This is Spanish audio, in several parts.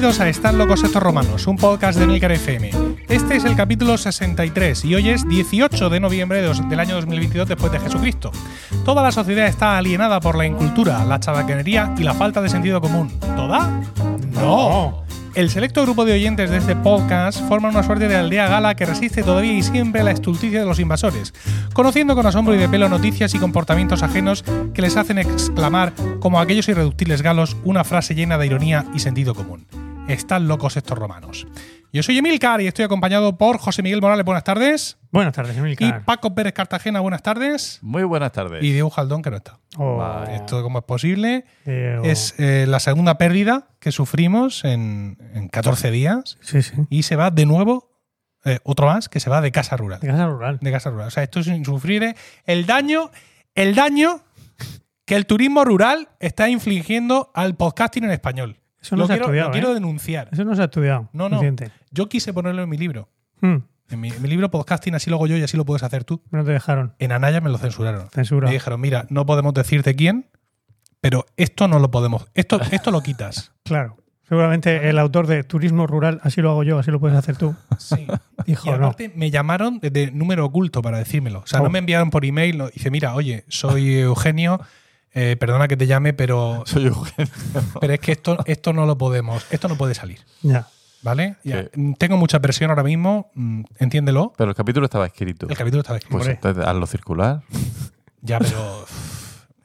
Bienvenidos a Están locos estos romanos, un podcast de Milcar FM. Este es el capítulo 63 y hoy es 18 de noviembre del año 2022 después de Jesucristo. Toda la sociedad está alienada por la incultura, la chabacanería y la falta de sentido común. ¿Toda? No. El selecto grupo de oyentes de este podcast forman una suerte de aldea gala que resiste todavía y siempre la estulticia de los invasores, conociendo con asombro y de pelo noticias y comportamientos ajenos que les hacen exclamar, como aquellos irreductibles galos, una frase llena de ironía y sentido común. Están locos estos romanos. Yo soy Emilcar y estoy acompañado por José Miguel Morales, buenas tardes. Buenas tardes, Y Emilcar. Paco Pérez Cartagena, buenas tardes. Muy buenas tardes. Y Diego Jaldón, que no está. Oh, Esto, ¿cómo es posible? Diego. Es eh, la segunda pérdida que sufrimos en, en 14 días Sí, sí. y se va de nuevo, eh, otro más, que se va de casa rural. De casa rural. De casa rural. O sea, esto es insufrible. El daño, el daño que el turismo rural está infligiendo al podcasting en español. Eso no lo se ha quiero, estudiado, lo quiero ¿eh? denunciar. Eso no se ha estudiado. No, no. suficiente. Yo quise ponerlo en mi libro. Hmm, En mi, en mi libro podcasting, así lo hago yo y así lo puedes hacer tú. No te dejaron. En Anaya me lo censuraron. Censura. Me dijeron, mira, no podemos decirte quién, pero esto no lo podemos. Esto, esto lo quitas. Claro. Seguramente el autor de Turismo Rural, así lo hago yo, así lo puedes hacer tú. Sí. Dijo, Y no. aparte me llamaron desde número oculto para decírmelo. O sea, Oh. no me enviaron por email. No, dice, mira, oye, soy Eugenio, eh, perdona que te llame, pero, Soy Eugenio. pero es que esto, esto no lo podemos, esto no puede salir. Ya. ¿Vale? Ya. Sí. Tengo mucha presión ahora mismo, mm, entiéndelo. Pero el capítulo estaba escrito. El capítulo estaba escrito. Pues entonces hazlo circular. Ya, pero.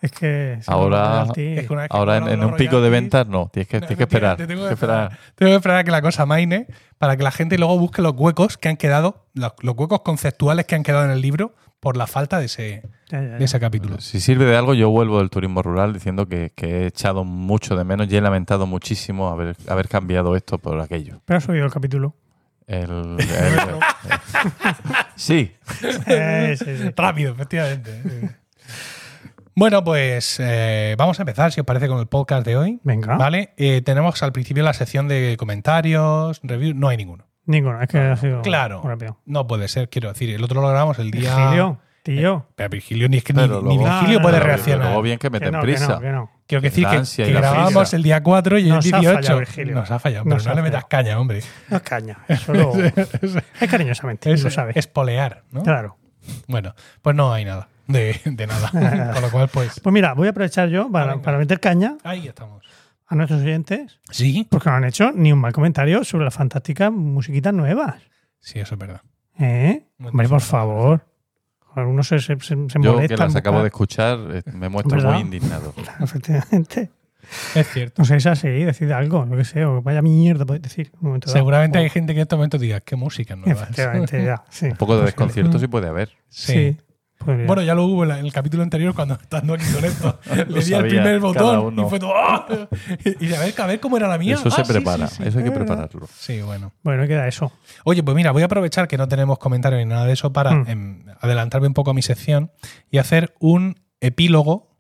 Es que. Ahora- llama royalty. es que una vez que Ahora en, un pico de ventas no. Tienes que, No, tienes que esperar. Tengo que esperar. Tengo que esperar a que la cosa maine para que la gente luego busque los huecos que han quedado, los, los huecos conceptuales que han quedado en el libro por la falta de ese, Ya, ya, ya. de ese capítulo. Si sirve de algo, yo vuelvo del turismo rural diciendo que, que he echado mucho de menos y he lamentado muchísimo haber, haber cambiado esto por aquello. Pero has oído el capítulo. El, el- sí, Eh, sí, sí. Rápido, efectivamente. bueno, pues eh, vamos a empezar, si os parece, con el podcast de hoy. Venga. ¿Vale? Eh, tenemos al principio la sección de comentarios, reviews. No hay ninguno. Ninguno. Es que ha sido. Claro. rápido. No puede ser, quiero decir. El otro lo grabamos el día. Virgilio, tío. Pero Virgilio ni es que ni, luego- Virgilio No, puede no, no, reaccionar. Luego bien que Que meten no, que prisa. no, que no. Quiero decir La que, que grabamos prisa. el día 4 y el Nos ha 18. fallado, Virgilio. Nos ha fallado, Nos pero no ha le metas caña, hombre. No es caña. Eso lo. es cariñosamente. Es lo sabes. espolear, ¿no? Claro. Bueno, pues no hay nada de, de nada. Con lo cual, pues. Pues mira, voy a aprovechar yo para meter caña Ahí estamos. A nuestros oyentes, Sí. porque no han hecho ni un mal comentario sobre las fantásticas musiquitas nuevas. Sí, eso es verdad. ¿Eh? No Hombre, por favor. Algunos se, se, se, se Yo molestan. que las acabo de escuchar eh, me muestro ¿Verdad? muy indignado. Efectivamente. Es cierto. No sé, es así, decid algo, lo que sea, o vaya mierda podéis decir. un dado. Seguramente hay gente que en este momento diga, ¿qué música nueva es?". Efectivamente, ya. Sí, Un poco de Posible. desconcierto sí puede haber. Sí. Sí. Podría. Bueno, ya lo hubo en la- en el capítulo anterior cuando estando aquí con esto. Le di al sabía primer botón y fue todo. ¡ah! Y a ver, a ver cómo era la mía. Eso se Ah, prepara. sí, sí. Eso hay que prepararlo. Sí, bueno. Bueno, queda eso. Oye, pues mira, voy a aprovechar que no tenemos comentarios ni nada de eso para Mm. em, adelantarme un poco a mi sección y hacer un epílogo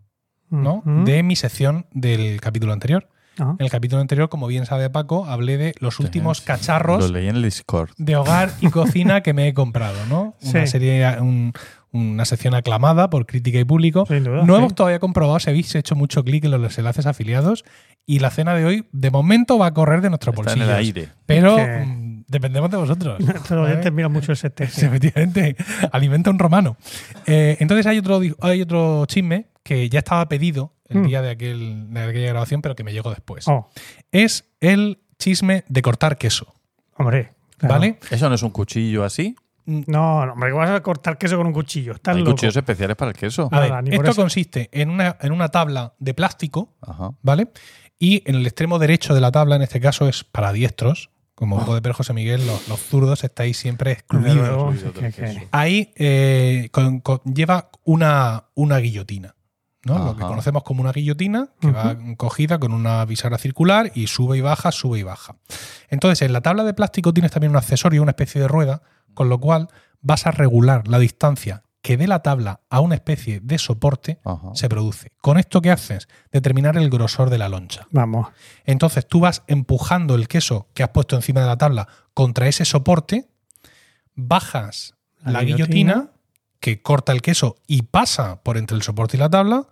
¿no? Mm, de mi sección del capítulo anterior. Ah, En el capítulo anterior, como bien sabe Paco, hablé de los últimos Lo cacharros leí en el Discord. de hogar y cocina que me he comprado, ¿no? Una Sí. serie, un- una sección aclamada por crítica y público. Sin duda, no sí. hemos todavía comprobado si habéis hecho mucho clic en los enlaces afiliados y la cena de hoy, de momento, va a correr de nuestros Está en bolsillos. el aire. Pero mm, dependemos de vosotros. ¿vale? oyentes miran mucho el set. Sí, efectivamente, alimenta un romano. Eh, entonces hay otro, hay otro chisme que ya estaba pedido el Mm. día de, aquel, de aquella grabación, pero que me llegó después. Oh, Es el chisme de cortar queso. hombre. claro. ¿Vale? ¿Eso no es un cuchillo así? No, no, hombre, que vas a cortar queso con un cuchillo. Estás Hay loco. cuchillos especiales para el queso. A ver, Nada, ni por esto eso. consiste en una, en una tabla de plástico, Ajá. ¿vale? Y en el extremo derecho de la tabla, en este caso, es para diestros. Como puede ver José Miguel, los, los zurdos estáis siempre excluidos. luego, que- que-. Ahí eh, con- con- lleva una, una guillotina. ¿no? Lo que conocemos como una guillotina, que va cogida con una bisagra circular y sube y baja, sube y baja. Entonces, en la tabla de plástico tienes también un accesorio, una especie de rueda, con lo cual vas a regular la distancia que de la tabla a una especie de soporte Ajá. se produce. ¿Con esto qué haces? Determinar el grosor de la loncha. Vamos. Entonces tú vas empujando el queso que has puesto encima de la tabla contra ese soporte, bajas la, La guillotina, guillotina. que corta el queso y pasa por entre el soporte y la tabla,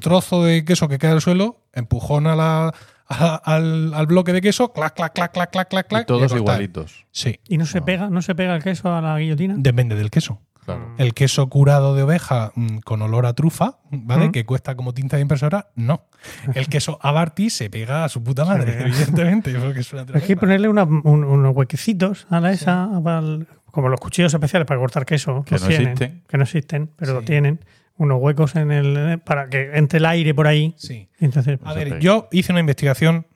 trozo de queso que cae al suelo, empujón a la, a- al, al bloque de queso, clac, clac, clac, clac, clac, clac, clac. Y todos igualitos. Sí, ¿Y no se Ah. pega no se pega el queso a la guillotina? depende del queso. Claro. El queso curado de oveja mm, con olor a trufa, ¿vale? Mm. Que cuesta como tinta de impresora, no. El queso Abarty se pega a su puta madre, Sí. evidentemente, porque es una Hay que ponerle una- un- unos huequecitos a la esa, al- como los cuchillos especiales para cortar queso. Que los no tienen, existen. Que no existen, pero Sí. lo tienen. Unos huecos en el para que entre el aire por ahí. Sí. Entonces, A ver, yo hice una investigación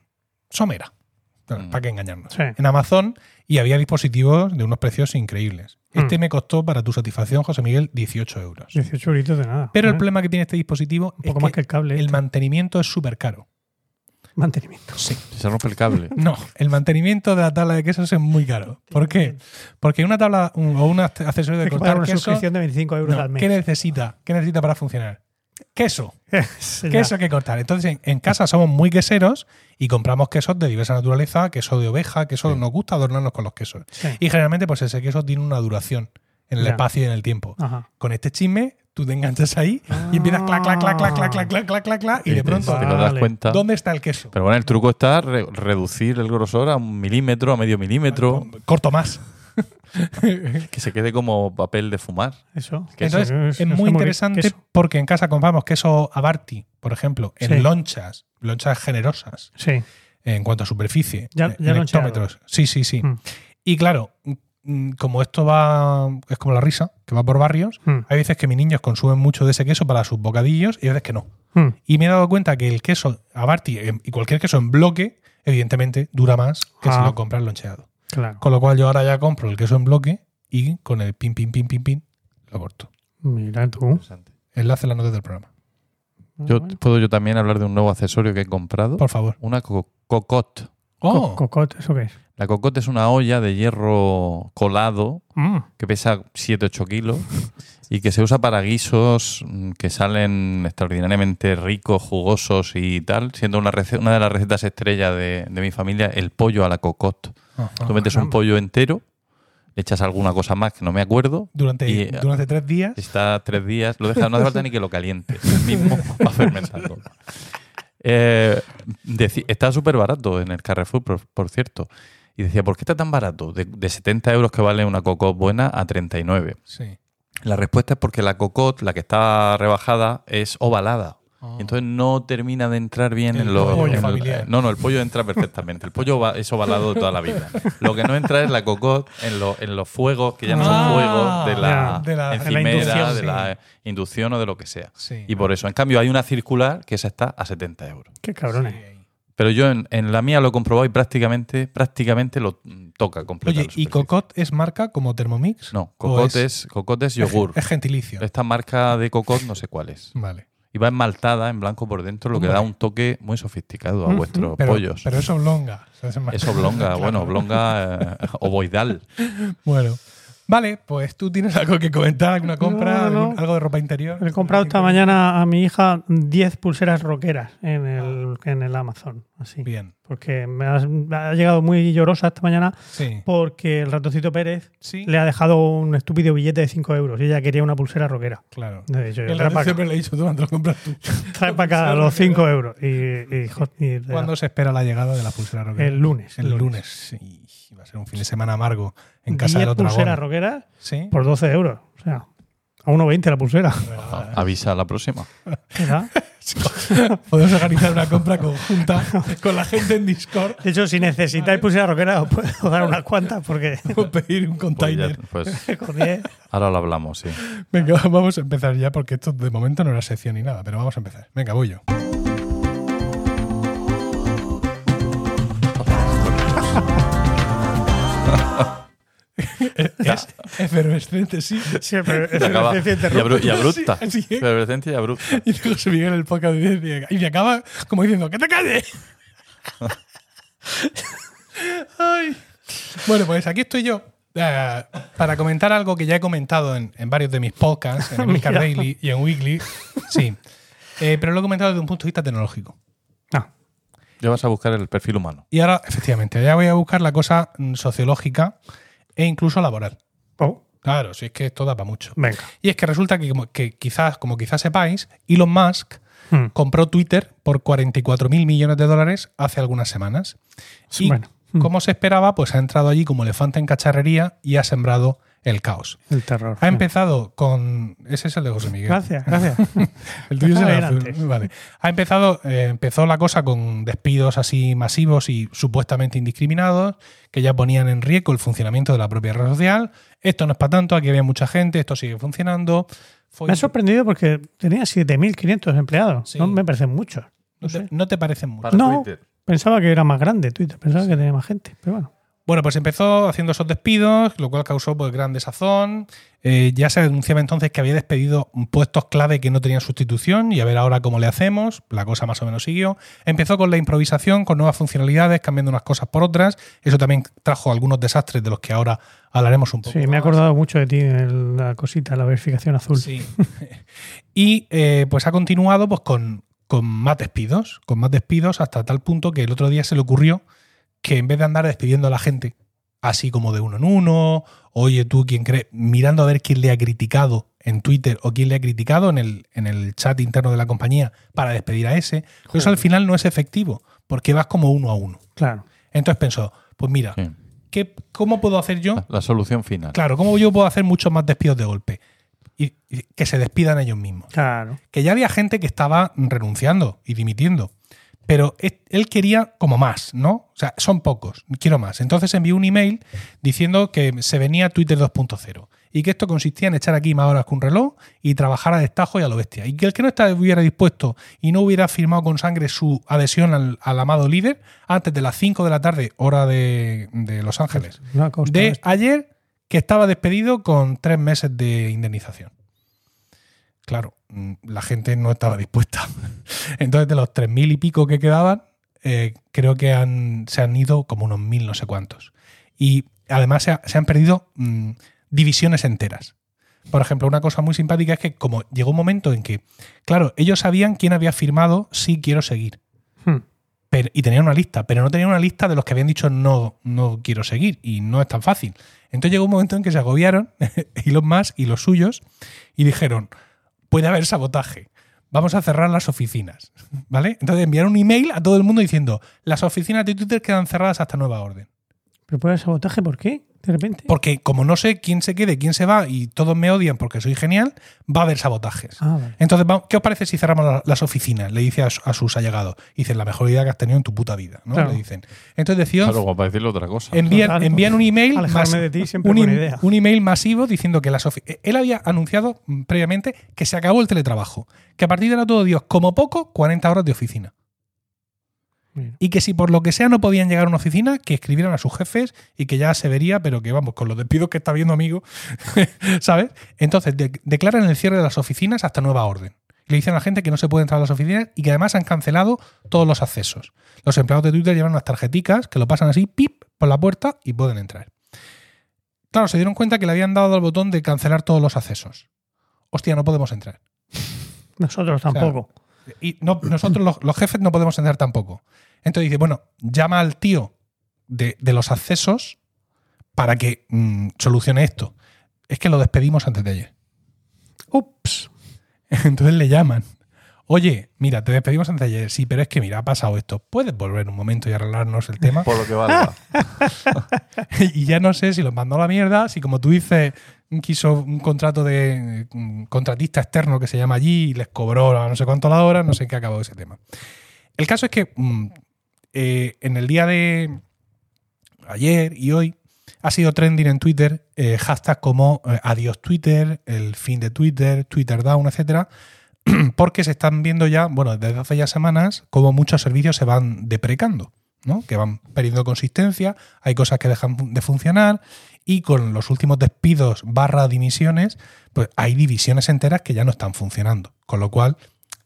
somera. Bueno, Mm. ¿Para qué engañarnos? Sí. En Amazon y había dispositivos de unos precios increíbles. Este Mm. me costó, para tu satisfacción, José Miguel, 18 euros. 18 euritos de nada. Pero el ¿eh? problema que tiene este dispositivo Un es que el cable. el este. mantenimiento es súper caro. Mantenimiento. Sí. Si se rompe el cable. No, el mantenimiento de la tabla de quesos es muy caro. ¿Por qué? Porque una tabla un- o un accesorio de cortar una queso. suscripción de 25 euros no, al mes. ¿Qué necesita? ¿Qué necesita para funcionar? Queso. Queso que cortar. Entonces, en, en casa somos muy queseros y compramos quesos de diversa naturaleza, queso de oveja, queso Sí. nos gusta adornarnos con los quesos. Sí. Y generalmente, pues ese queso tiene una duración en el Ya. espacio y en el tiempo. Ajá. Con este chisme, tú te enganchas ahí y empiezas clac, clac, clac, clac, clac, clac, clac, clac, clac, clac, y de pronto, te das cuenta. ¿dónde está el queso? Pero bueno, el truco está re- reducir el grosor a un milímetro, a medio milímetro, Corto más. que se quede como papel de fumar. Eso. Es eso muy interesante queso. porque en casa compramos queso Abarty, por ejemplo, en Sí. lonchas, lonchas generosas Sí. en cuanto a superficie, Ya- eh, ya en loncheado. hectómetros. Sí, sí, sí. Mm. Y claro, como esto va, es como la risa, que va por barrios, Mm. hay veces que mis niños consumen mucho de ese queso para sus bocadillos y hay veces que no. Mm. Y me he dado cuenta que el queso Abarty eh, y cualquier queso en bloque, evidentemente, dura más que si Ah. lo compras loncheado. Claro. Con lo cual yo ahora ya compro el queso en bloque y con el pin, pin, pin, pin, pin, lo corto. Mira tú. Enlace en las notas del programa. Yo, Ah, bueno. ¿Puedo yo también hablar de un nuevo accesorio que he comprado? Por favor. Una co- cocotte. Oh, Co- Cocot, ¿eso qué es? La cocotte es una olla de hierro colado Mm. que pesa 7-8 kilos y que se usa para guisos mm, que salen extraordinariamente ricos, jugosos y tal, siendo una, una de las recetas estrella de, de mi familia el pollo a la cocotte. Tú metes un pollo entero, le echas alguna cosa más que no me acuerdo, durante, y- durante tres días. está tres días, lo dejas, no hace falta ni que lo caliente, mismo va fermentando. Eh, está súper barato en el Carrefour, por, por cierto. Y decía, ¿por qué está tan barato? De, de 70 euros que vale una cocotte buena a 39. Sí. La respuesta es porque la cocotte, la que está rebajada, es ovalada. Ah. Entonces no termina de entrar bien El en los. pollo en el- familiar. no, no, el pollo entra perfectamente. El pollo va- es ovalado de toda la vida. Lo que no entra es la cocotte en, lo- en los fuegos, que ya no son Ah, fuegos de la, de la- de la encimera, inducción, de sí. la inducción o de lo que sea. Sí. Y por eso, en cambio, hay una circular que esa está a 70 euros. Qué cabrones. Sí. Pero yo en, en la mía lo he comprobado y prácticamente, prácticamente lo mm, toca completar. Oye, ¿y. Cocotte es marca como Thermomix? No, ¿O cocotte es, es yogur. Es gentilicio. Esta marca de cocotte no sé cuál es. Vale. Y va enmaltada en blanco por dentro, lo que da un toque muy sofisticado a Ujú. vuestros Pero, pollos. pero es oblonga. O sea, es oblonga, Claro. bueno, oblonga eh, ovoidal. Bueno. Vale, pues tú tienes algo que comentar, alguna compra, No, no. algún- algo de ropa interior. He comprado esta mañana a mi hija 10 pulseras rockeras en el, en el Amazon. Así. Bien. Porque me ha, me ha llegado muy llorosa esta mañana Sí. porque el ratoncito Pérez Sí. le ha dejado un estúpido billete de 5 euros y ella quería una pulsera rockera. Claro. El para siempre le he dicho, tú, lo compras tú. trae pa' acá los 5 euros. Y, y, y- ¿Cuándo se espera la llegada de la pulsera rockera? El lunes, El, el lunes. Sí. Va a ser un fin de semana amargo en casa 10 del otro pulseras Sí. por 12 euros. O sea, a 1,20 la pulsera. Ah, Avisa a la próxima. Podemos organizar una compra conjunta con la gente en Discord De hecho, si necesitáis pulseras rockeras, os puedo dar unas cuantas porque o pedir un Pues, ya- container. pues con 10 ahora lo hablamos, sí. Venga, vamos a empezar ya porque esto de momento no era sección ni nada, pero vamos a empezar. Venga, voy yo. es efervescente, sí. acaba- eficiencia y, interrumpe. abru- y abrupta. Sí. Efervescencia y abrupta. Y José Miguel el podcast dice- y me acaba como diciendo, ¡que te calles! Ay. Bueno, pues aquí estoy yo eh, para comentar algo que ya he comentado en, en varios de mis podcasts, en Emilcar. Daily y en Weekly. Sí. Eh, pero lo he comentado desde un punto de vista tecnológico. Ah, Ya vas a buscar el perfil humano. Y ahora, efectivamente, ya voy a buscar la cosa mm, sociológica e incluso laboral. oh, Claro, si es que esto da para mucho. venga. Y es que resulta que, quizás, como quizás sepáis, Elon Musk Hmm. compró Twitter por 44 mil millones de dólares hace algunas semanas. Y Bueno, hmm, como se esperaba, pues ha entrado allí como elefante en cacharrería y ha sembrado el caos. el terror. Ha empezado con. Ese es el de José Miguel. Gracias, gracias. El tuyo es el Déjame ir azul. antes. Vale. Ha empezado, eh, empezó la cosa con despidos así masivos y supuestamente indiscriminados, que ya ponían en riesgo el funcionamiento de la propia red social. Esto no es para tanto, aquí había mucha gente, esto sigue funcionando. Fue- Me ha sorprendido porque tenía 7.500 empleados. Sí. No me parecen muchos. no, te, no te parecen mucho. Para No. Twitter. Pensaba que era más grande Twitter, pensaba que tenía más gente. Pero bueno. Bueno, pues empezó haciendo esos despidos, lo cual causó pues, gran desazón. Eh, ya se denunciaba entonces que había despedido puestos clave que no tenían sustitución y a ver ahora cómo le hacemos. La cosa más o menos siguió. Empezó con la improvisación, con nuevas funcionalidades, cambiando unas cosas por otras. Eso también trajo algunos desastres de los que ahora hablaremos un poco. Sí, me he acordado mucho de ti en la cosita, la verificación azul. Sí. y eh, pues ha continuado pues, con, con más despidos, con más despidos hasta tal punto que el otro día se le ocurrió que en vez de andar despidiendo a la gente, así como de uno en uno, oye tú, quién cree, mirando a ver quién le ha criticado en Twitter o quién le ha criticado en el, en el chat interno de la compañía para despedir a ese, pues eso al final no es efectivo, porque vas como uno a uno. Claro. Entonces pensó, pues mira, Sí. ¿qué, ¿cómo puedo hacer yo La, la solución final. Claro, ¿cómo yo puedo hacer muchos más despidos de golpe? Y, y que se despidan ellos mismos. Claro. Que ya había gente que estaba renunciando y dimitiendo. Pero él quería como más, ¿no? O sea, son pocos, quiero más. Entonces envió un email diciendo que se venía Twitter 2.0 y que esto consistía en echar aquí más horas que un reloj y trabajar a destajo y a lo bestia. Y que el que no estuviera dispuesto y no hubiera firmado con sangre su adhesión al, al amado líder antes de las 5 de la tarde, hora de, de Los Ángeles, de ayer que estaba despedido con tres meses de indemnización. Claro, mm, la gente no estaba dispuesta. Entonces, de los tres mil y pico que quedaban, eh, creo que han, se han ido como unos mil no sé cuántos. Y además se, ha- se han perdido mm, divisiones enteras. Por ejemplo, una cosa muy simpática es que como llegó un momento en que, claro, ellos sabían quién había firmado sí quiero seguir. Hmm. Pero- y tenían una lista, pero no tenían una lista de los que habían dicho no, no quiero seguir. Y no es tan fácil. Entonces llegó un momento en que se agobiaron, Elon Musk y los suyos, y dijeron, puede haber sabotaje. Vamos a cerrar las oficinas. ¿Vale? Entonces enviaron un email a todo el mundo diciendo, las oficinas de Twitter quedan cerradas hasta nueva orden. ¿Pero puede haber sabotaje? ¿Por qué? De repente. Porque como no sé quién se quede, quién se va, y todos me odian porque soy genial, va a haber sabotajes. Ah, vale. Entonces, ¿qué os parece si cerramos la- las oficinas? Le dice a, su- a sus allegados. Dicen, la mejor idea que has tenido en tu puta vida. ¿no? Claro. Le dicen. Entonces decidió Claro, para decirle otra cosa. envían, Claro. envían un email Alejarme mas- de ti siempre un, idea. un email masivo diciendo que las ofi- él había anunciado mm, previamente que se acabó el teletrabajo que a partir de ahora todo Dios como poco 40 horas de oficina Y que si por lo que sea no podían llegar a una oficina que escribieran a sus jefes y que ya se vería pero que vamos con los despidos que está viendo amigo ¿sabes? entonces de- declaran el cierre de las oficinas hasta nueva orden le dicen a la gente que no se puede entrar a las oficinas y que además han cancelado todos los accesos. Los empleados de Twitter llevan unas tarjeticas que lo pasan así, pip, por la puerta y pueden entrar. Claro, se dieron cuenta que le habían dado al botón de cancelar todos los accesos. Hostia, no podemos entrar. Nosotros tampoco. Y no- nosotros, los, los jefes, no podemos entrar tampoco. Entonces dice, bueno, llama al tío de, de los accesos para que mm, solucione esto. Es que lo despedimos antes de ayer. Ups. Entonces le llaman. Oye, mira, te despedimos antes de ayer. Sí, pero es que mira, ha pasado esto. ¿Puedes volver un momento y arreglarnos el tema? Por lo que valga. y ya no sé si los mandó a la mierda, si como tú dices, quiso un contrato de mm, contratista externo que se llama allí y les cobró a no sé cuánto la hora, no sé en qué acabó ese tema. El caso es que mm, eh, en el día de ayer y hoy ha sido trending en Twitter eh, hashtags como eh, adiós Twitter, el fin de Twitter, Twitter down, etcétera, porque se están viendo ya, bueno, desde hace ya semanas, como muchos servicios se van deprecando, ¿no? Que van perdiendo consistencia, hay cosas que dejan de funcionar y con los últimos despidos barra dimisiones, pues hay divisiones enteras que ya no están funcionando. Con lo cual,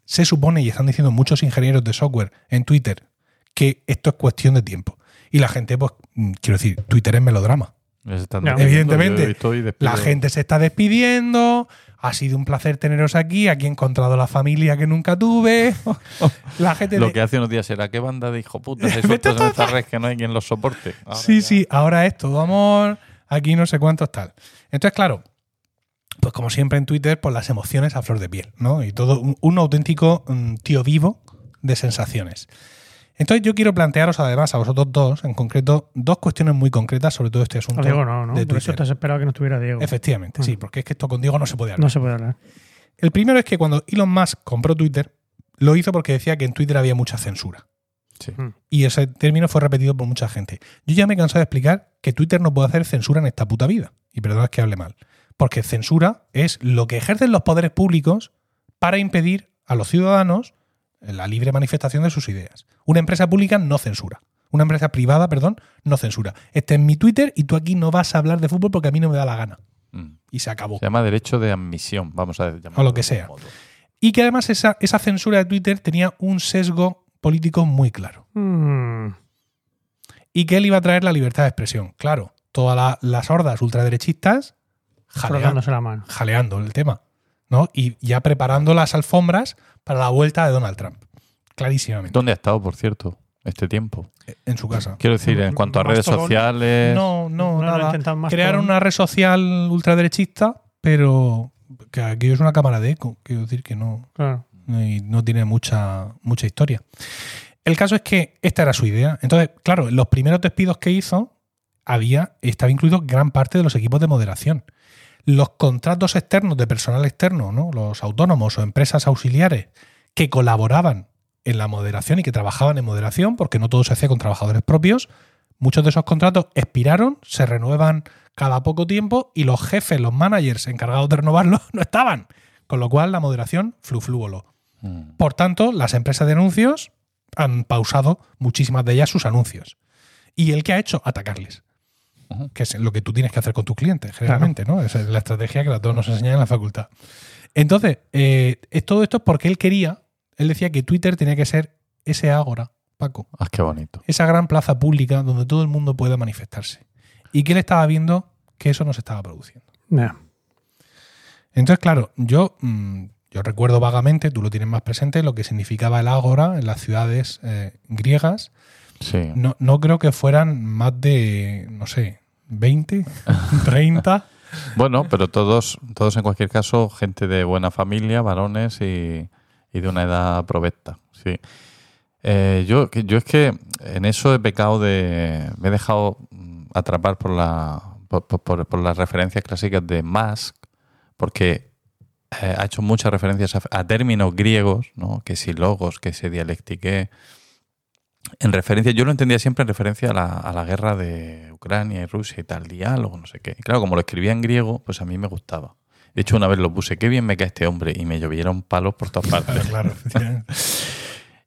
se supone, y están diciendo muchos ingenieros de software en Twitter, que esto es cuestión de tiempo. Y la gente, pues, mm, quiero decir, Twitter es melodrama. Evidentemente. La gente se está despidiendo. Ha sido un placer teneros aquí. Aquí he encontrado la familia que nunca tuve. La gente. Lo de- que hace unos días era qué banda de hijo puta sueltas en esta red que no hay quien los soporte. Ahora sí, ya. sí, ahora es todo amor. Aquí no sé cuántos tal. Entonces, claro, pues como siempre en Twitter, pues las emociones a flor de piel, ¿no? Y todo un, un auténtico mm, tío vivo de sensaciones. Entonces yo quiero plantearos además a vosotros dos, en concreto, dos cuestiones muy concretas sobre todo este asunto A Diego no, ¿no? de Por eso Twitter. te has esperado que no estuviera Diego. Efectivamente, sí, porque es que esto con Diego no se puede hablar. No se puede hablar. El primero es que cuando Elon Musk compró Twitter, lo hizo porque decía que en Twitter había mucha censura. Sí. Mm. Y ese término fue repetido por mucha gente. Yo ya me he cansado de explicar que Twitter no puede hacer censura en esta puta vida. Y perdonad que hable mal. Porque censura es lo que ejercen los poderes públicos para impedir a los ciudadanos la libre manifestación de sus ideas. Una empresa pública no censura. Una empresa privada, perdón, no censura. Este es mi Twitter y tú aquí no vas a hablar de fútbol porque a mí no me da la gana. Mm. Y se acabó. Se llama derecho de admisión, vamos a llamarlo. O lo que sea. modo. Y que además esa, esa censura de Twitter tenía un sesgo político muy claro. Mm. y que él iba a traer la libertad de expresión. Claro, todas la- las hordas ultraderechistas la mano. jaleando el tema, ¿no? Y ya preparando las alfombras para la vuelta de Donald Trump. Clarísimamente. ¿Dónde ha estado, por cierto, este tiempo? En su casa. Quiero decir, en cuanto a redes sociales. No, no, No nada. Crearon una red social ultraderechista, pero que aquello es una cámara de eco. Quiero decir que no, Claro. y no tiene mucha, mucha historia. El caso es que esta era su idea. Entonces, claro, los primeros despidos que hizo, había, estaba incluido gran parte de los equipos de moderación. Los contratos externos de personal externo, ¿no? los autónomos o empresas auxiliares que colaboraban en la moderación y que trabajaban en moderación, porque no todo se hacía con trabajadores propios, muchos de esos contratos expiraron, se renuevan cada poco tiempo y los jefes, los managers encargados de renovarlos no estaban. Con lo cual la moderación fluflúvolo. Mm. Por tanto, las empresas de anuncios han pausado muchísimas de ellas sus anuncios. ¿Y él qué ha hecho? Atacarles. Que es lo que tú tienes que hacer con tus clientes, generalmente, ¿no? Esa es la estrategia que a todos nos enseñan en la facultad. Entonces, eh, es- todo esto es porque él quería, él decía que Twitter tenía que ser ese ágora, Paco, Ah, qué bonito. esa gran plaza pública donde todo el mundo pueda manifestarse. Y que él estaba viendo que eso no se estaba produciendo. Ya. Entonces, claro, yo, mm, yo recuerdo vagamente, tú lo tienes más presente, lo que significaba el ágora en las ciudades eh, griegas. Sí. No, no creo que fueran más de, no sé, 20, 30. Bueno, pero todos, todos en cualquier caso, gente de buena familia, varones y, y de una edad provecta. Sí. Eh, yo, yo es que en eso he pecado de. Me he dejado mm, atrapar por, la, por, por- por- por las referencias clásicas de Musk, porque eh, ha hecho muchas referencias a, a términos griegos, ¿no? que si logos, que si dialectique. En referencia, yo lo entendía siempre en referencia a la, a la guerra de Ucrania y Rusia y tal, diálogo, no sé qué. Y claro, como lo escribía en griego, pues a mí me gustaba. De hecho, una vez lo puse, qué bien me cae este hombre, y me llovieron palos por todas partes. Claro.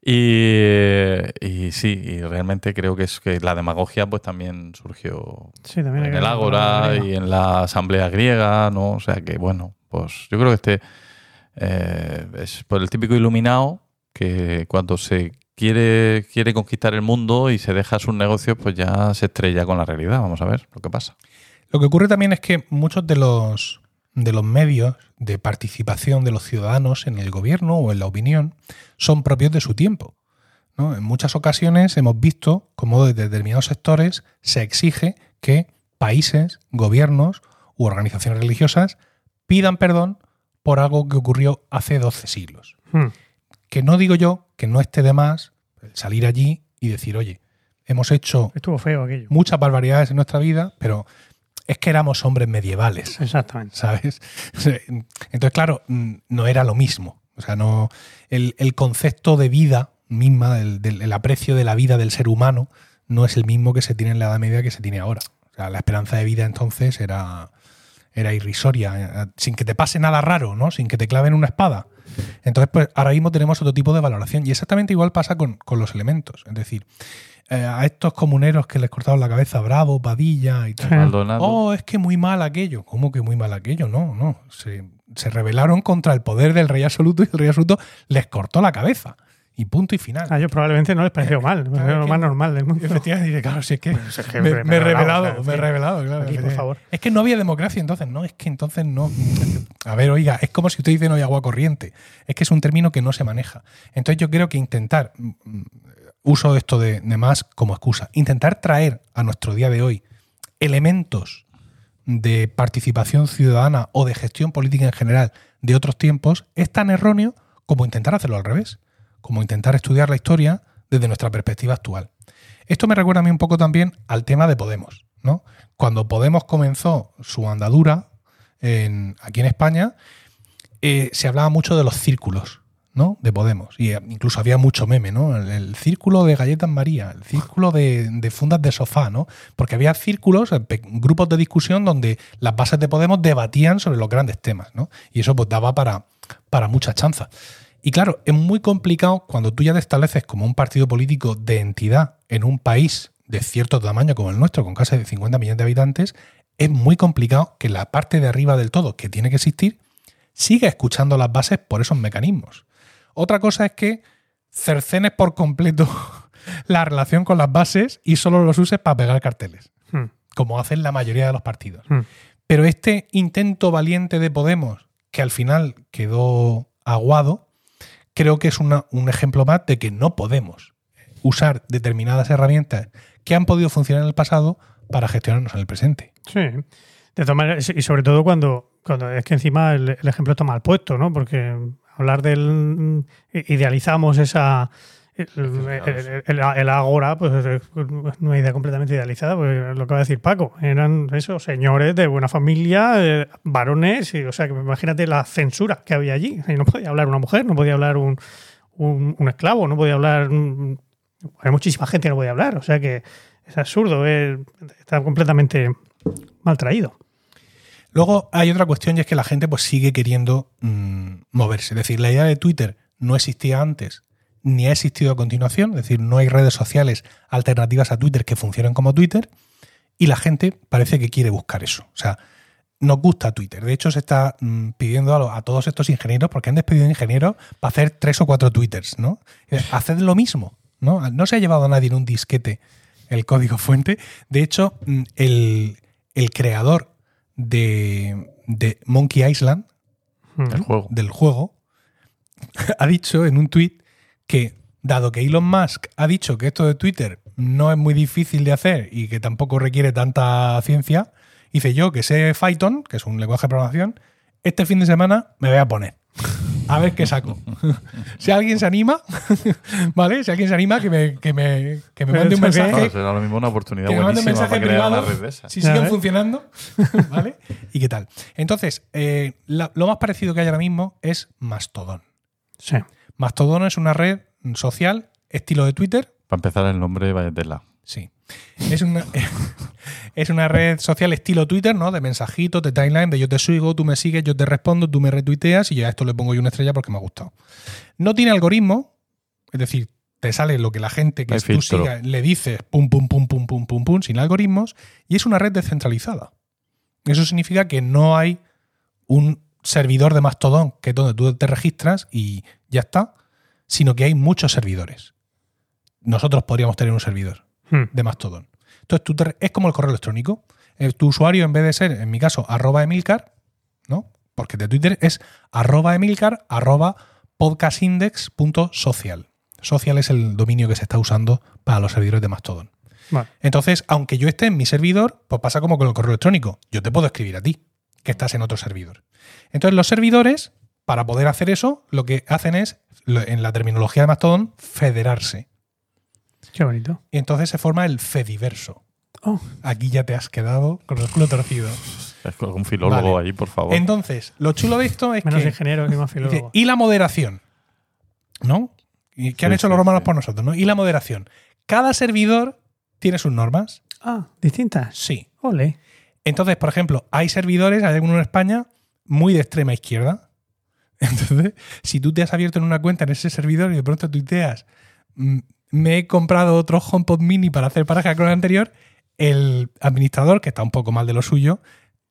Y, y sí, y realmente creo que es que la demagogia pues también surgió Sí, también en el Ágora y en la Asamblea griega, ¿no? O sea que, bueno, pues yo creo que este eh, es por el típico iluminado que cuando se quiere, quiere conquistar el mundo y se deja sus negocios, pues ya se estrella con la realidad. Vamos a ver lo que pasa. Lo que ocurre también es que muchos de los, de los medios de participación de los ciudadanos en el gobierno o en la opinión son propios de su tiempo. ¿no? En muchas ocasiones hemos visto cómo desde determinados sectores se exige que países, gobiernos u organizaciones religiosas pidan perdón por algo que ocurrió hace 12 siglos. Hmm. Que no digo yo que no esté de más salir allí y decir, oye, hemos hecho Estuvo feo aquello. muchas barbaridades en nuestra vida, pero es que éramos hombres medievales, Exactamente. ¿sabes? Entonces, claro, no era lo mismo. O sea, no. El, el concepto de vida misma, el, del el aprecio de la vida del ser humano, no es el mismo que se tiene en la Edad Media que se tiene ahora. O sea, la esperanza de vida entonces era, era irrisoria, eh, sin que te pase nada raro, ¿no? Sin que te claven una espada. Entonces, pues ahora mismo tenemos otro tipo de valoración. Y exactamente igual pasa con, con los elementos. Es decir, eh, a estos comuneros que les cortaron la cabeza, Bravo, Padilla y tal. Maldonado. Oh, es que muy mal aquello. ¿Cómo que muy mal aquello? No, no. Se, se rebelaron contra el poder del rey absoluto y el rey absoluto les cortó la cabeza. Y punto y final. A ellos probablemente no les pareció mal. Les pareció lo más normal del mundo. Efectivamente, dice, claro, si es que, Pues es que me, me- me he revelado, revelado, o sea, me he revelado, claro. Aquí, por favor. Es que no había democracia entonces, no, es que entonces no. A ver, oiga, es como si usted dice no hay agua corriente. Es que es un término que no se maneja. Entonces yo creo que intentar, mm, mm, uso esto de, de más como excusa, intentar traer a nuestro día de hoy elementos de participación ciudadana o de gestión política en general de otros tiempos es tan erróneo como intentar hacerlo al revés, como intentar estudiar la historia desde nuestra perspectiva actual. Esto me recuerda a mí un poco también al tema de Podemos, ¿no? Cuando Podemos comenzó su andadura aquí en España, eh, se hablaba mucho de los círculos, ¿no? De Podemos. Y eh, incluso había mucho meme, ¿no? El, círculo de galletas María, el círculo de, de fundas de sofá, ¿no? Porque había círculos, eh, grupos de discusión donde las bases de Podemos debatían sobre los grandes temas, ¿no? Y eso pues daba para, para mucha chanza. Y claro, es muy complicado cuando tú ya te estableces como un partido político de entidad en un país de cierto tamaño como el nuestro, con casi 50 millones de habitantes, es muy complicado que la parte de arriba del todo, que tiene que existir, siga escuchando las bases por esos mecanismos. Otra cosa es que cercenes por completo la relación con las bases y solo los uses para pegar carteles, Hmm. como hacen la mayoría de los partidos. Hmm. Pero este intento valiente de Podemos, que al final quedó aguado, creo que es un ejemplo más de que no podemos usar determinadas herramientas que han podido funcionar en el pasado para gestionarnos en el presente. Sí. De maneras, y sobre todo cuando, es que encima el, el ejemplo está mal puesto, ¿no? Porque hablar del. idealizamos esa. El, el- el- el agora, pues es una idea completamente idealizada, pues lo que va a decir Paco. Eran esos señores de buena familia, eh, varones, y, o sea, que imagínate la censura que había allí. Y no podía hablar una mujer, no podía hablar un, un, un esclavo, no podía hablar. un- hay muchísima gente que no podía hablar, o sea que es absurdo, es- está completamente mal traído. Luego hay otra cuestión y es que la gente pues sigue queriendo mm, moverse. Es decir, la idea de Twitter no existía antes ni ha existido a continuación. Es decir, no hay redes sociales alternativas a Twitter que funcionen como Twitter y la gente parece que quiere buscar eso. O sea, nos gusta Twitter. De hecho, se está mm, pidiendo a, lo- a todos estos ingenieros, porque han despedido ingenieros para hacer tres o cuatro Twitters, ¿no? Eh, Haced lo mismo, ¿no? No se ha llevado a nadie en un disquete el código fuente. De hecho, mm, el, el creador de, de Monkey Island, El juego. del juego, ha dicho en un tweet que, dado que Elon Musk ha dicho que esto de Twitter no es muy difícil de hacer y que tampoco requiere tanta ciencia, dice yo que sé Python, que es un lenguaje de programación, este fin de semana me voy a poner. A ver qué saco. si alguien se anima, ¿vale? Si alguien se anima, que me, que me, que me mande un mensaje. Claro, será lo mismo una oportunidad Que me mande un mensaje para crear privado si siguen ves. funcionando, ¿vale? ¿Y qué tal? Entonces, eh, la- lo más parecido que hay ahora mismo es Mastodon. Sí. Mastodon es una red social estilo de Twitter. Para empezar, el nombre vaya tela. Sí. Es una, es una red social estilo Twitter, ¿no? De mensajitos, de timeline, de yo te sigo, tú me sigues, yo te respondo, tú me retuiteas y yo a esto le pongo yo una estrella porque me ha gustado. No tiene algoritmo, es decir, te sale lo que la gente que tú sigas le dices, pum, pum, pum, pum, pum, pum, pum, sin algoritmos, y es una red descentralizada. Eso significa que no hay un servidor de Mastodon que es donde tú te registras y ya está, sino que hay muchos servidores. Nosotros podríamos tener un servidor Hmm. de Mastodon. Entonces, tú te- es como el correo electrónico. Eh, tu usuario, en vez de ser, en mi caso, arroba Emilcar, ¿no? Porque de Twitter es arroba Emilcar, arroba podcastindex.social. Social es el dominio que se está usando para los servidores de Mastodon. Vale. Entonces, aunque yo esté en mi servidor, pues pasa como con el correo electrónico. Yo te puedo escribir a ti, que estás en otro servidor. Entonces, los servidores, para poder hacer eso, lo que hacen es, en la terminología de Mastodon, federarse. Qué bonito. Y entonces se forma el Fediverso. Oh, Aquí ya te has quedado con el culo torcido. Es con un filólogo Vale. ahí, por favor. Entonces, lo chulo de esto es menos que. ingeniero que más filólogo. y la moderación. ¿No? ¿Y ¿Qué han hecho sí, los romanos sí. por nosotros? ¿no? Y la moderación. Cada servidor tiene sus normas. Ah, distintas. Sí. Ole. Entonces, por ejemplo, hay servidores, hay algunos en España, muy de extrema izquierda. Entonces, si tú te has abierto en una cuenta en ese servidor y de pronto tuiteas, "Mm, me he comprado otro HomePod mini para hacer pareja con el anterior, el administrador, que está un poco mal de lo suyo,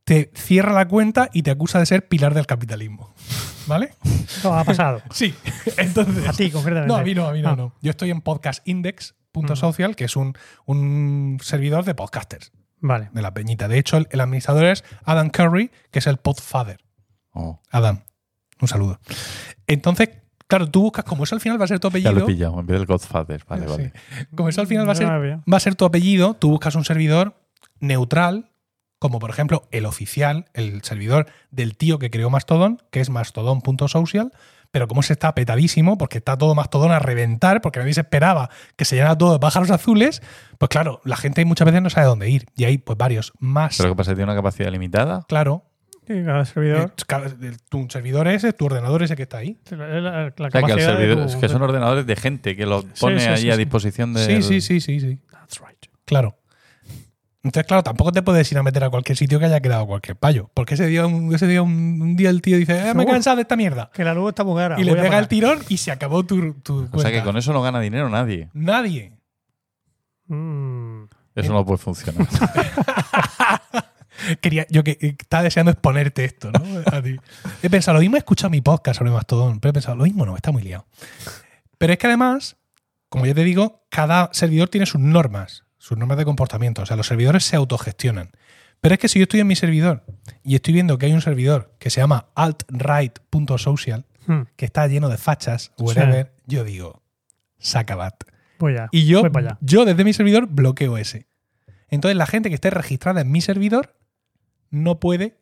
te cierra la cuenta y te acusa de ser pilar del capitalismo. ¿Vale? Eso ha pasado. Sí. Entonces. A ti, concretamente. No, a mí no, a mí no, Ah. no. Yo estoy en podcastindex.social, que es un, un servidor de podcasters Vale. de la peñita. De hecho, el, el administrador es Adam Curry, que es el podfather. Oh, Adam, un saludo. Entonces, claro, tú buscas, como eso al final va a ser tu ya lo he apellido, pillado, en vez del Godfather. Vale, Sí. vale. como eso al final va a ser, va a ser tu apellido, tú buscas un servidor neutral, como por ejemplo el oficial, el servidor del tío que creó Mastodon, que es mastodon.social, pero como se está petadísimo, porque está todo Mastodon a reventar, porque nadie se esperaba que se llenara todo de pájaros azules, pues claro, la gente muchas veces no sabe dónde ir. Y hay pues varios más. ¿Pero qué pasa? ¿Tiene una capacidad limitada? Claro. Y cada servidor. Eh, cada- Tu servidor ese, tu ordenador ese que está ahí. La, la- la O sea, que, el capacidad de servidor- tu- es que son ordenadores de gente que los Sí, pone sí, ahí sí, a sí. disposición de. Sí, sí, sí, sí, sí. That's right. Claro. Entonces, claro, tampoco te puedes ir a meter a cualquier sitio que haya quedado cualquier payo. Porque ese día, un, ese día, un, un día el tío dice, eh, me he cansado de esta mierda. Que la luz está muy cara. Y le pega el tirón y se acabó tu, tu O sea que con eso no gana dinero nadie. Nadie. Mm. Eso no puede funcionar. Quería, yo que que estaba deseando exponerte esto, ¿no? A ti. He pensado, lo mismo he escuchado mi podcast sobre Mastodon, pero he pensado, lo mismo no, está muy liado. Pero es que además, como ya te digo, cada servidor tiene sus normas, sus normas de comportamiento. O sea, los servidores se autogestionan. Pero es que si yo estoy en mi servidor y estoy viendo que hay un servidor que se llama altright.social, Hmm. que está lleno de fachas, whatever, yo digo, sacabat. Voy a. Y yo, voy para allá. yo desde mi servidor bloqueo ese. Entonces la gente que esté registrada en mi servidor no puede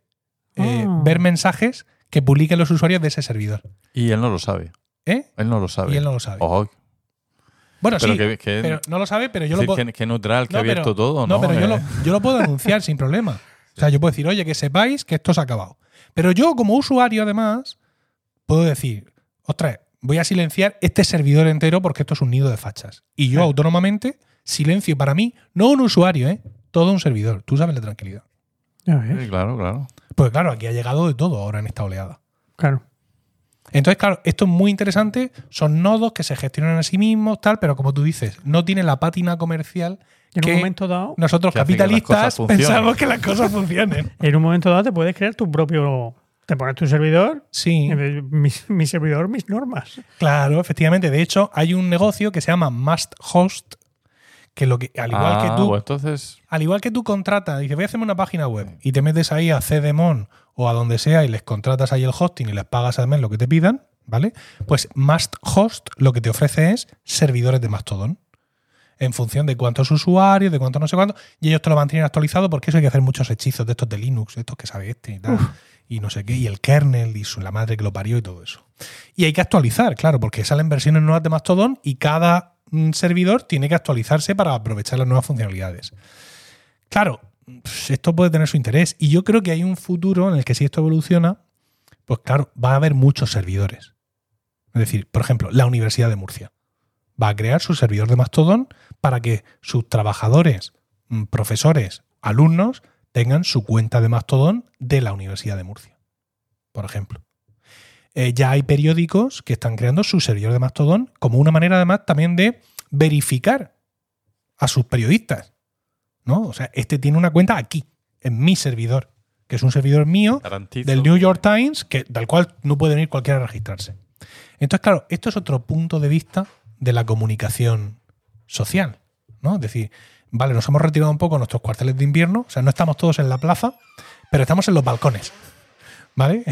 eh, Ah. ver mensajes que publiquen los usuarios de ese servidor. y él no lo sabe. ¿Eh? Él no lo sabe. Y él no lo sabe. Ojo, Bueno, pero sí, que, que- pero no lo sabe, pero yo lo puedo... que, que neutral, que No, ha abierto pero- todo, ¿no? No, pero yo Eh, lo, yo lo puedo anunciar sin problema. O sea, yo puedo decir, oye, que sepáis que esto se ha acabado. Pero yo, como usuario, además, puedo decir, ostras, voy a silenciar este servidor entero porque esto es un nido de fachas. Y yo, Ah. autónomamente, silencio para mí, no un usuario, ¿eh? Todo un servidor. Tú sabes la tranquilidad. Ya ves, sí, claro, claro. Pues claro, aquí ha llegado de todo ahora en esta oleada. Claro. Entonces, claro, esto es muy interesante. Son nodos que se gestionan a sí mismos, tal, pero como tú dices, no tienen la pátina comercial En que un momento dado. nosotros Que que capitalistas funcionen. pensamos que las cosas funcionen. En un momento dado te puedes crear tu propio. Te pones tu servidor. Sí, Mi, mi servidor, mis normas. claro, efectivamente. De hecho, hay un negocio que se llama Must Host, que lo que, al igual ah, que tú, pues entonces. al igual que tú contratas, dices, voy a hacerme una página web y te metes ahí a CDMON o a donde sea y les contratas ahí el hosting y les pagas al mes lo que te pidan, ¿vale? Pues Must Host lo que te ofrece es servidores de Mastodon. En función de cuántos usuarios, de cuántos no sé cuántos, y ellos te lo mantienen actualizado porque eso hay que hacer muchos hechizos de estos de Linux, estos que sabe este y tal, y no sé qué, y el kernel y su, la madre que lo parió y todo eso. Y hay que actualizar, claro, porque salen versiones nuevas de Mastodon y cada mm, servidor tiene que actualizarse para aprovechar las nuevas funcionalidades. Claro, pues, esto puede tener su interés. Y yo creo que hay un futuro en el que si esto evoluciona, pues claro, va a haber muchos servidores. Es decir, por ejemplo, la Universidad de Murcia va a crear su servidor de Mastodon para que sus trabajadores, mm, profesores, alumnos tengan su cuenta de Mastodon de la Universidad de Murcia, por ejemplo. Eh, ya hay periódicos que están creando su servidor de Mastodon como una manera además también de verificar a sus periodistas. ¿No? O sea, este tiene una cuenta aquí, en mi servidor, que es un servidor mío Garantizo. del New York Times, que, del cual no puede venir cualquiera a registrarse. Entonces, claro, esto es otro punto de vista de la comunicación social, ¿no? Es decir, vale, nos hemos retirado un poco nuestros cuarteles de invierno, o sea, no estamos todos en la plaza, pero estamos en los balcones, ¿vale?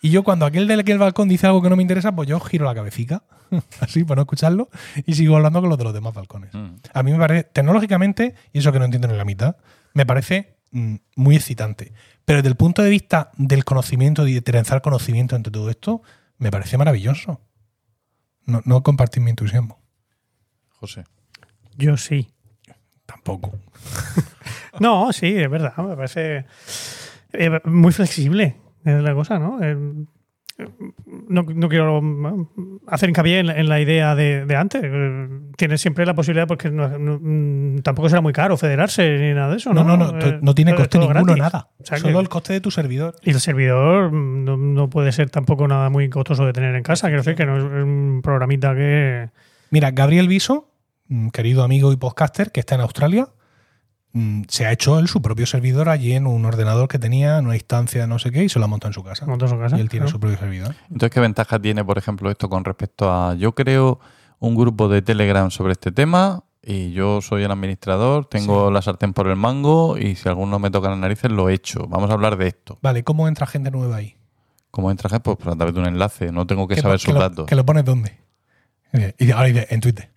Y yo cuando aquel del que el balcón dice algo que no me interesa, pues yo giro la cabecita, así, para no escucharlo, y sigo hablando con los de los demás balcones. Mm. A mí me parece, tecnológicamente, y eso que no entiendo ni la mitad, me parece mm, muy excitante. Pero desde el punto de vista del conocimiento de trenzar conocimiento entre todo esto, me parece maravilloso. No, no compartís mi entusiasmo. José. Yo sí. Tampoco. No, sí, es verdad. Me parece eh, muy flexible. Es la cosa, ¿no? Eh, no, no quiero hacer hincapié en, la- en la idea de, de antes. Eh, Tienes siempre la posibilidad, porque no- no- mm, tampoco será muy caro federarse ni nada de eso, No, ¿no? no, no, Eh, no tiene coste ninguno, gratis. nada. O sea que- Solo el coste de tu servidor. Y el servidor mm, no, puede ser tampoco nada muy costoso de tener en casa. Quiero decir que no es un programita que. Mira, Gabriel Viso, mm, querido amigo y podcaster que está en Australia, se ha hecho él su propio servidor allí en un ordenador que tenía, en una instancia no sé qué, y se lo ha montado en su casa. monta su casa. Y él tiene claro. su propio servidor. Entonces, ¿qué ventaja tiene, por ejemplo, esto con respecto a yo creo un grupo de Telegram sobre este tema y yo soy el administrador, tengo la sartén por el mango y si alguno me toca las narices lo he hecho. Vamos a hablar de esto. Vale, ¿cómo entra gente nueva ahí? ¿Cómo entra gente? Pues a través de un enlace, no tengo que, ¿Que saber sus lo, datos. ¿Que lo pones dónde? Y ahora dice, en Twitter.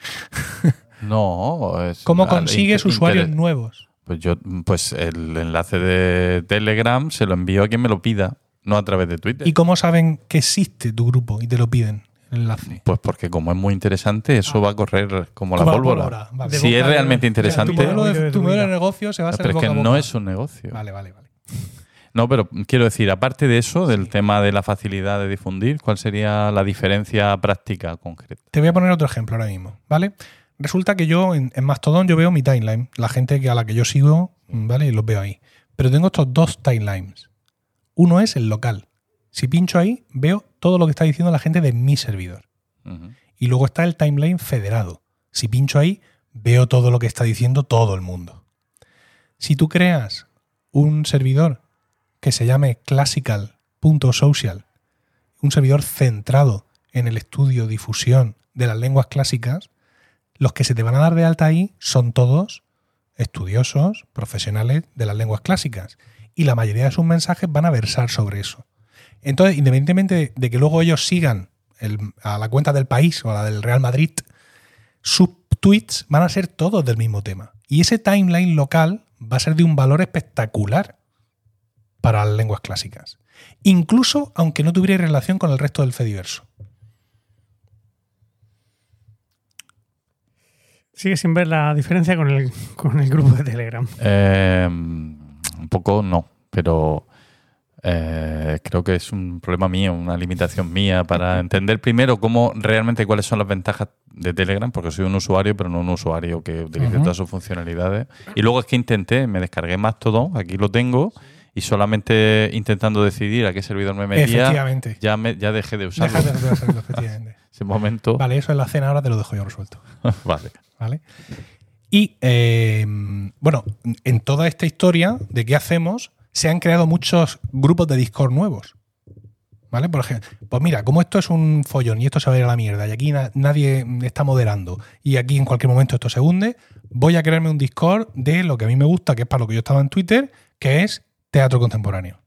No, es ¿Cómo consigues usuarios nuevos? Pues yo, pues el enlace de Telegram se lo envío a quien me lo pida, no a través de Twitter. ¿Y cómo saben que existe tu grupo y te lo piden? El enlace. Pues porque como es muy interesante, eso va a correr como la Como la pólvora. pólvora, vale. Si es realmente Tu interesante, modelo de, tu tu modelo de negocio se basa pero en es el que boca a no boca. es un negocio. Vale, vale, vale. No, pero quiero decir, aparte de eso, del tema de la facilidad de difundir, ¿cuál sería la diferencia práctica concreta? Te voy a poner otro ejemplo ahora mismo, ¿vale? Resulta que yo en, en Mastodon yo veo mi timeline, la gente que a la que yo sigo, ¿vale? Y los veo ahí. Pero tengo estos dos timelines. Uno es el local. Si pincho ahí, veo todo lo que está diciendo la gente de mi servidor. Y luego está el timeline federado. Si pincho ahí, veo todo lo que está diciendo todo el mundo. Si tú creas un servidor que se llame classical.social, un servidor centrado en el estudio, difusión de las lenguas clásicas, los que se te van a dar de alta ahí son todos estudiosos, profesionales de las lenguas clásicas. Y la mayoría de sus mensajes van a versar sobre eso. Entonces, independientemente de, que luego ellos sigan a la cuenta del país o a la del Real Madrid, sus tweets van a ser todos del mismo tema. Y ese timeline local va a ser de un valor espectacular para las lenguas clásicas. Incluso aunque no tuviera relación con el resto del Fediverso. Sigue sin ver la diferencia con el, con el grupo de Telegram. Eh, un poco no, pero eh, creo que es un problema mío, una limitación mía para entender primero cómo realmente cuáles son las ventajas de Telegram, porque soy un usuario, pero no un usuario que utilice todas sus funcionalidades. Y luego es que intenté, me descargué Mastodon, aquí lo tengo, y solamente intentando decidir a qué servidor me metía, ya, me, ya dejé de usarlo. Déjate de efectivamente. Ese momento. Vale, eso en la cena ahora te lo dejo yo resuelto. Vale. ¿Vale? Y eh, bueno, en toda esta historia de qué hacemos, se han creado muchos grupos de Discord nuevos. ¿Vale? Por ejemplo, pues mira, como esto es un follón y esto se va a ir a la mierda y aquí na- nadie está moderando y aquí en cualquier momento esto se hunde, voy a crearme un Discord de lo que a mí me gusta, que es para lo que yo estaba en Twitter, que es teatro contemporáneo.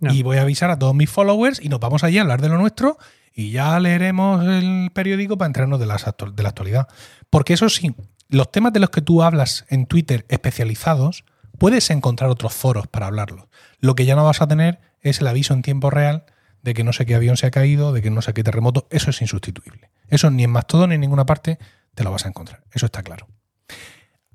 Y voy a avisar a todos mis followers y nos vamos allí a hablar de lo nuestro y ya leeremos el periódico para enterarnos de, las de la actualidad. Porque eso sí, los temas de los que tú hablas en Twitter especializados, puedes encontrar otros foros para hablarlos. Lo que ya no vas a tener es el aviso en tiempo real de que no sé qué avión se ha caído, de que no sé qué terremoto. Eso es insustituible. Eso ni en Mastodon ni en ninguna parte te lo vas a encontrar. Eso está claro.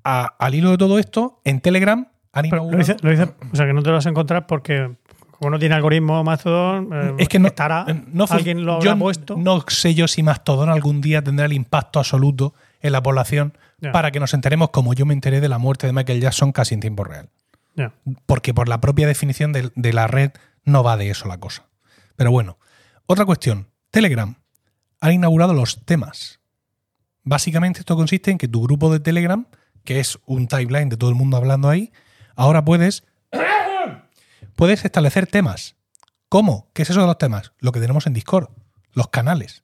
A- al hilo de todo esto, en Telegram han inaugurado- lo dice- o sea, que no te lo vas a encontrar porque como no tiene algoritmo Mastodon, eh, Es que no, estará, no fu- alguien lo yo habrá puesto. No sé yo si Mastodon algún día tendrá el impacto absoluto en la población para que nos enteremos como yo me enteré de la muerte de Michael Jackson casi en tiempo real. Porque por la propia definición de, de la red no va de eso la cosa. Pero bueno, otra cuestión. Telegram ha inaugurado los temas. Básicamente esto consiste en que tu grupo de Telegram, que es un timeline de todo el mundo hablando ahí, ahora puedes, puedes establecer temas. ¿Cómo? ¿Qué es eso de los temas? Lo que tenemos en Discord, los canales,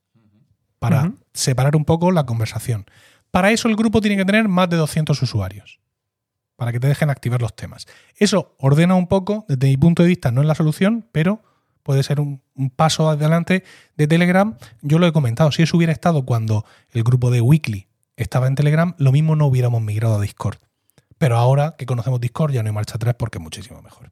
para separar un poco la conversación. Para eso el grupo tiene que tener más de 200 usuarios, para que te dejen activar los temas. Eso ordena un poco, desde mi punto de vista no es la solución, pero puede ser un, un paso adelante de Telegram. Yo lo he comentado, si eso hubiera estado cuando el grupo de Weekly estaba en Telegram, lo mismo no hubiéramos migrado a Discord. Pero ahora que conocemos Discord ya no hay marcha atrás porque es muchísimo mejor.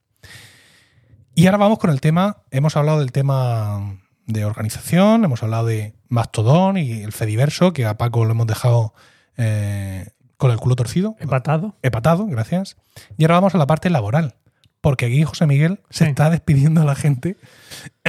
Y ahora vamos con el tema, hemos hablado del tema de organización, hemos hablado de Mastodon y el Fediverso, que a Paco lo hemos dejado eh, con el culo torcido. Empatado. Empatado, gracias. Y ahora vamos a la parte laboral. Porque aquí José Miguel se Sí. está despidiendo a la gente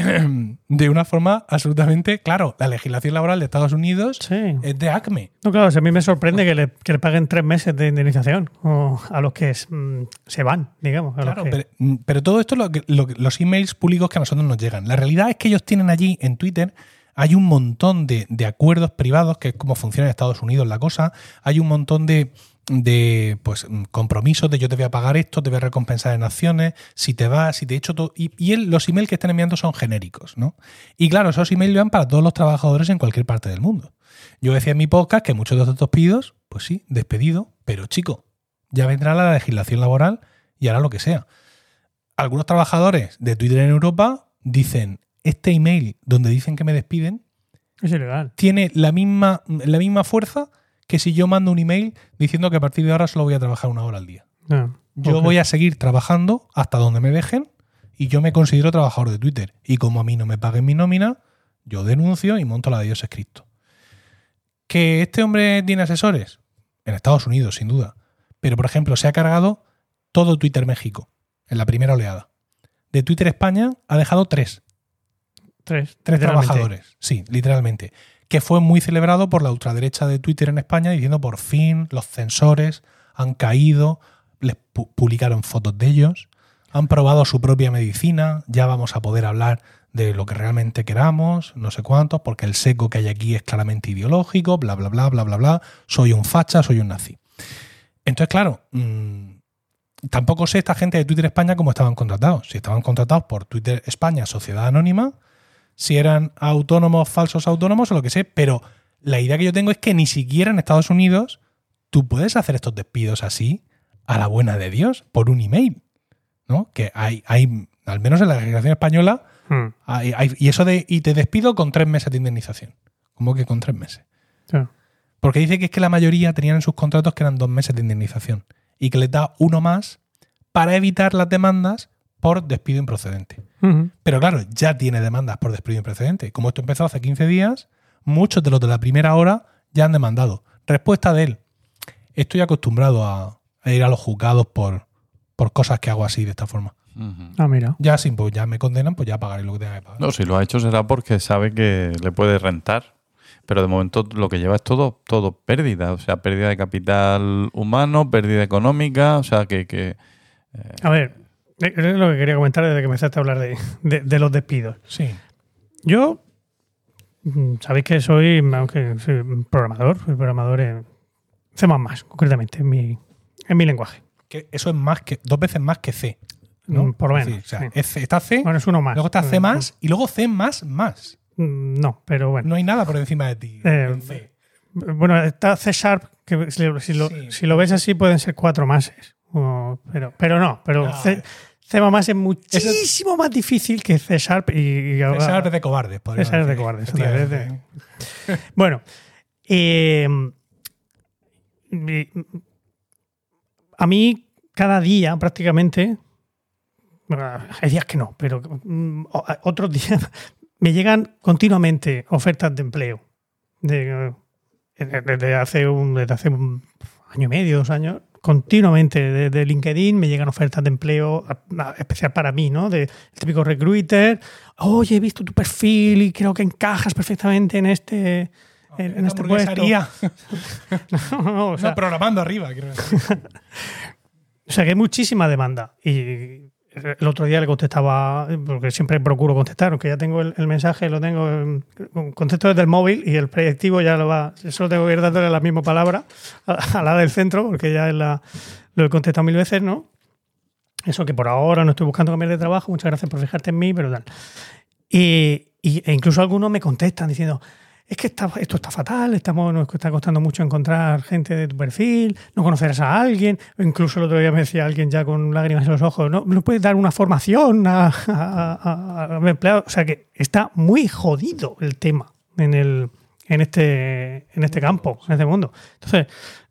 de una forma absolutamente. Claro, la legislación laboral de Estados Unidos Sí. es de ACME. No, claro, a mí me sorprende que le, que le paguen tres meses de indemnización o a los que es, mm, se van, digamos. a los Claro, que- pero, mm, pero todo esto, lo los emails públicos que a nosotros nos llegan. La realidad es que ellos tienen allí en Twitter, hay un montón de, de acuerdos privados, que es como funciona en Estados Unidos la cosa. Hay un montón de, de pues, mm, compromisos de yo te voy a pagar esto, te voy a recompensar en acciones, si te vas, si te he hecho todo. Y, y él- los emails que están enviando son genéricos, ¿no? Y claro, esos emails van para todos los trabajadores en cualquier parte del mundo. Yo decía en mi podcast que muchos de estos pedidos, pues sí, despedido, pero chico, ya vendrá la legislación laboral y hará lo que sea. Algunos trabajadores de Twitter en Europa dicen, este email donde dicen que me despiden es ilegal. tiene la misma, la misma fuerza que si yo mando un email diciendo que a partir de ahora solo voy a trabajar una hora al día. Ah, Yo voy a seguir trabajando hasta donde me dejen y yo me considero trabajador de Twitter. Y como a mí no me paguen mi nómina, yo denuncio y monto la de Dios es Cristo. ¿Que este hombre tiene asesores? En Estados Unidos, sin duda. Pero, por ejemplo, se ha cargado todo Twitter México en la primera oleada. De Twitter España ha dejado tres. Tres, Tres trabajadores. Sí, literalmente. Que fue muy celebrado por la ultraderecha de Twitter en España diciendo por fin los censores han caído, les pu- publicaron fotos de ellos, han probado su propia medicina, ya vamos a poder hablar de lo que realmente queramos, no sé cuántos, porque el seco que hay aquí es claramente ideológico, bla, bla, bla, bla, bla, bla, soy un facha, soy un nazi. Entonces, claro, mm, tampoco sé esta gente de Twitter España cómo estaban contratados. Si estaban contratados por Twitter España, Sociedad Anónima, si eran autónomos, falsos autónomos o lo que sé, pero la idea que yo tengo es que ni siquiera en Estados Unidos tú puedes hacer estos despidos así a la buena de Dios por un email, ¿no? Que hay, hay al menos en la legislación española, Hmm, hay- hay- y eso de y te despido con tres meses de indemnización. ¿Cómo que con tres meses? Porque dice que es que la mayoría tenían en sus contratos que eran dos meses de indemnización y que les da uno más para evitar las demandas por despido improcedente. Pero claro, ya tiene demandas por despido improcedente. Como esto empezó hace 15 días, muchos de los de la primera hora ya han demandado. Respuesta de él. Estoy acostumbrado a, a ir a los juzgados por, por cosas que hago así, de esta forma. Ah, mira. Ya si pues, ya me condenan, pues ya pagaré lo que tenga que pagar. No, si lo ha hecho será porque sabe que le puede rentar. Pero de momento lo que lleva es todo, todo pérdida. O sea, pérdida de capital humano, pérdida económica. O sea, que, que A ver, eh, es lo que quería comentar desde que empezaste a hablar de, de- de los despidos. Sí. Yo, mm, sabéis que soy, aunque soy programador, soy programador en C++, concretamente, en mi, en mi lenguaje. Que eso es más que dos veces más que C. ¿no? Mm, por lo menos, o sea, sí. es está C, Bueno, es uno más. luego está C más y luego C más más. Mm, No, pero bueno. No hay nada por encima de ti. Eh, en C. Bueno, está C Sharp, que si, lo- si lo, Sí. si lo ves así pueden ser cuatro máses. Pero, pero no, pero No. C, C++ es muchísimo más difícil que C Sharp y, y ahora- Esa es de cobardes. Esa es de cobardes, de- Efectivamente. Bueno, eh, mi- a mí cada día prácticamente, hay días que no, pero mm, otros días me llegan continuamente ofertas de empleo. De, eh, desde, hace un, desde hace un año y medio, dos años, continuamente desde LinkedIn me llegan ofertas de empleo a- a- especial para mí, ¿no? De el típico recruiter, oye, he visto tu perfil y creo que encajas perfectamente en este, en, en este puesto. hamburguesaría. No, no, o sea, no, programando arriba, decir. o sea que hay muchísima demanda. Y el otro día le contestaba, porque siempre procuro contestar, aunque ya tengo el, mensaje, lo tengo, en- contesto desde el móvil y el proyectivo ya lo va, solo tengo que ir dándole la misma palabra a, la del centro, porque ya lo he contestado mil veces, ¿no? Eso que por ahora no estoy buscando cambiar de trabajo, muchas gracias por fijarte en mí, pero tal. Y- e incluso algunos me contestan diciendo, es que está- esto está fatal, estamos, nos está costando mucho encontrar gente de tu perfil, no conocerás a alguien, incluso el otro día me decía alguien ya con lágrimas en los ojos, no, no puedes dar una formación a, a, empleados. O sea que está muy jodido el tema en, el, en, este, en este campo, en este mundo. Entonces,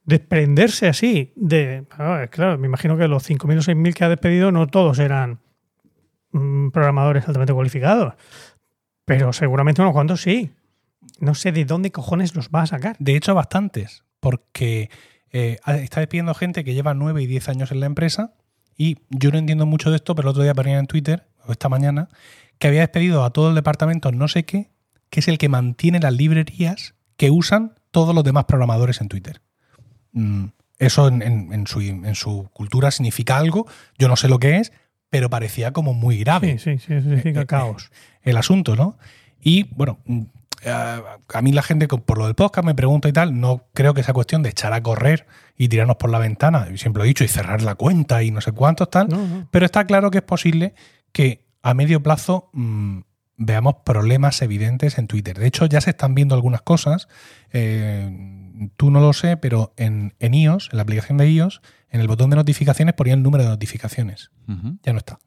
desprenderse así de... Claro, me imagino que los 5.000 o 6.000 que ha despedido no todos eran mm, programadores altamente cualificados, pero seguramente unos cuantos sí. No sé de dónde cojones los va a sacar. De hecho, bastantes, porque eh, está despidiendo gente que lleva 9 y 10 años en la empresa y yo no entiendo mucho de esto, pero el otro día ponía en Twitter, o esta mañana, que había despedido a todo el departamento no sé qué, que es el que mantiene las librerías que usan todos los demás programadores en Twitter. Mm, Eso en, en- en su, en su cultura significa algo, yo no sé lo que es, pero parecía como muy grave Sí, sí, sí, eso significa Eh, eh, caos. el asunto, ¿no? Y bueno, a mí la gente por lo del podcast me pregunta y tal, no creo que sea cuestión de echar a correr y tirarnos por la ventana, siempre lo he dicho, y cerrar la cuenta y no sé cuántos tal, No, no. pero está claro que es posible que a medio plazo mm, veamos problemas evidentes en Twitter. De hecho, ya se están viendo algunas cosas, eh, tú no lo sé, pero en, en iOS, en la aplicación de iOS, en el botón de notificaciones ponía el número de notificaciones. Ya no está.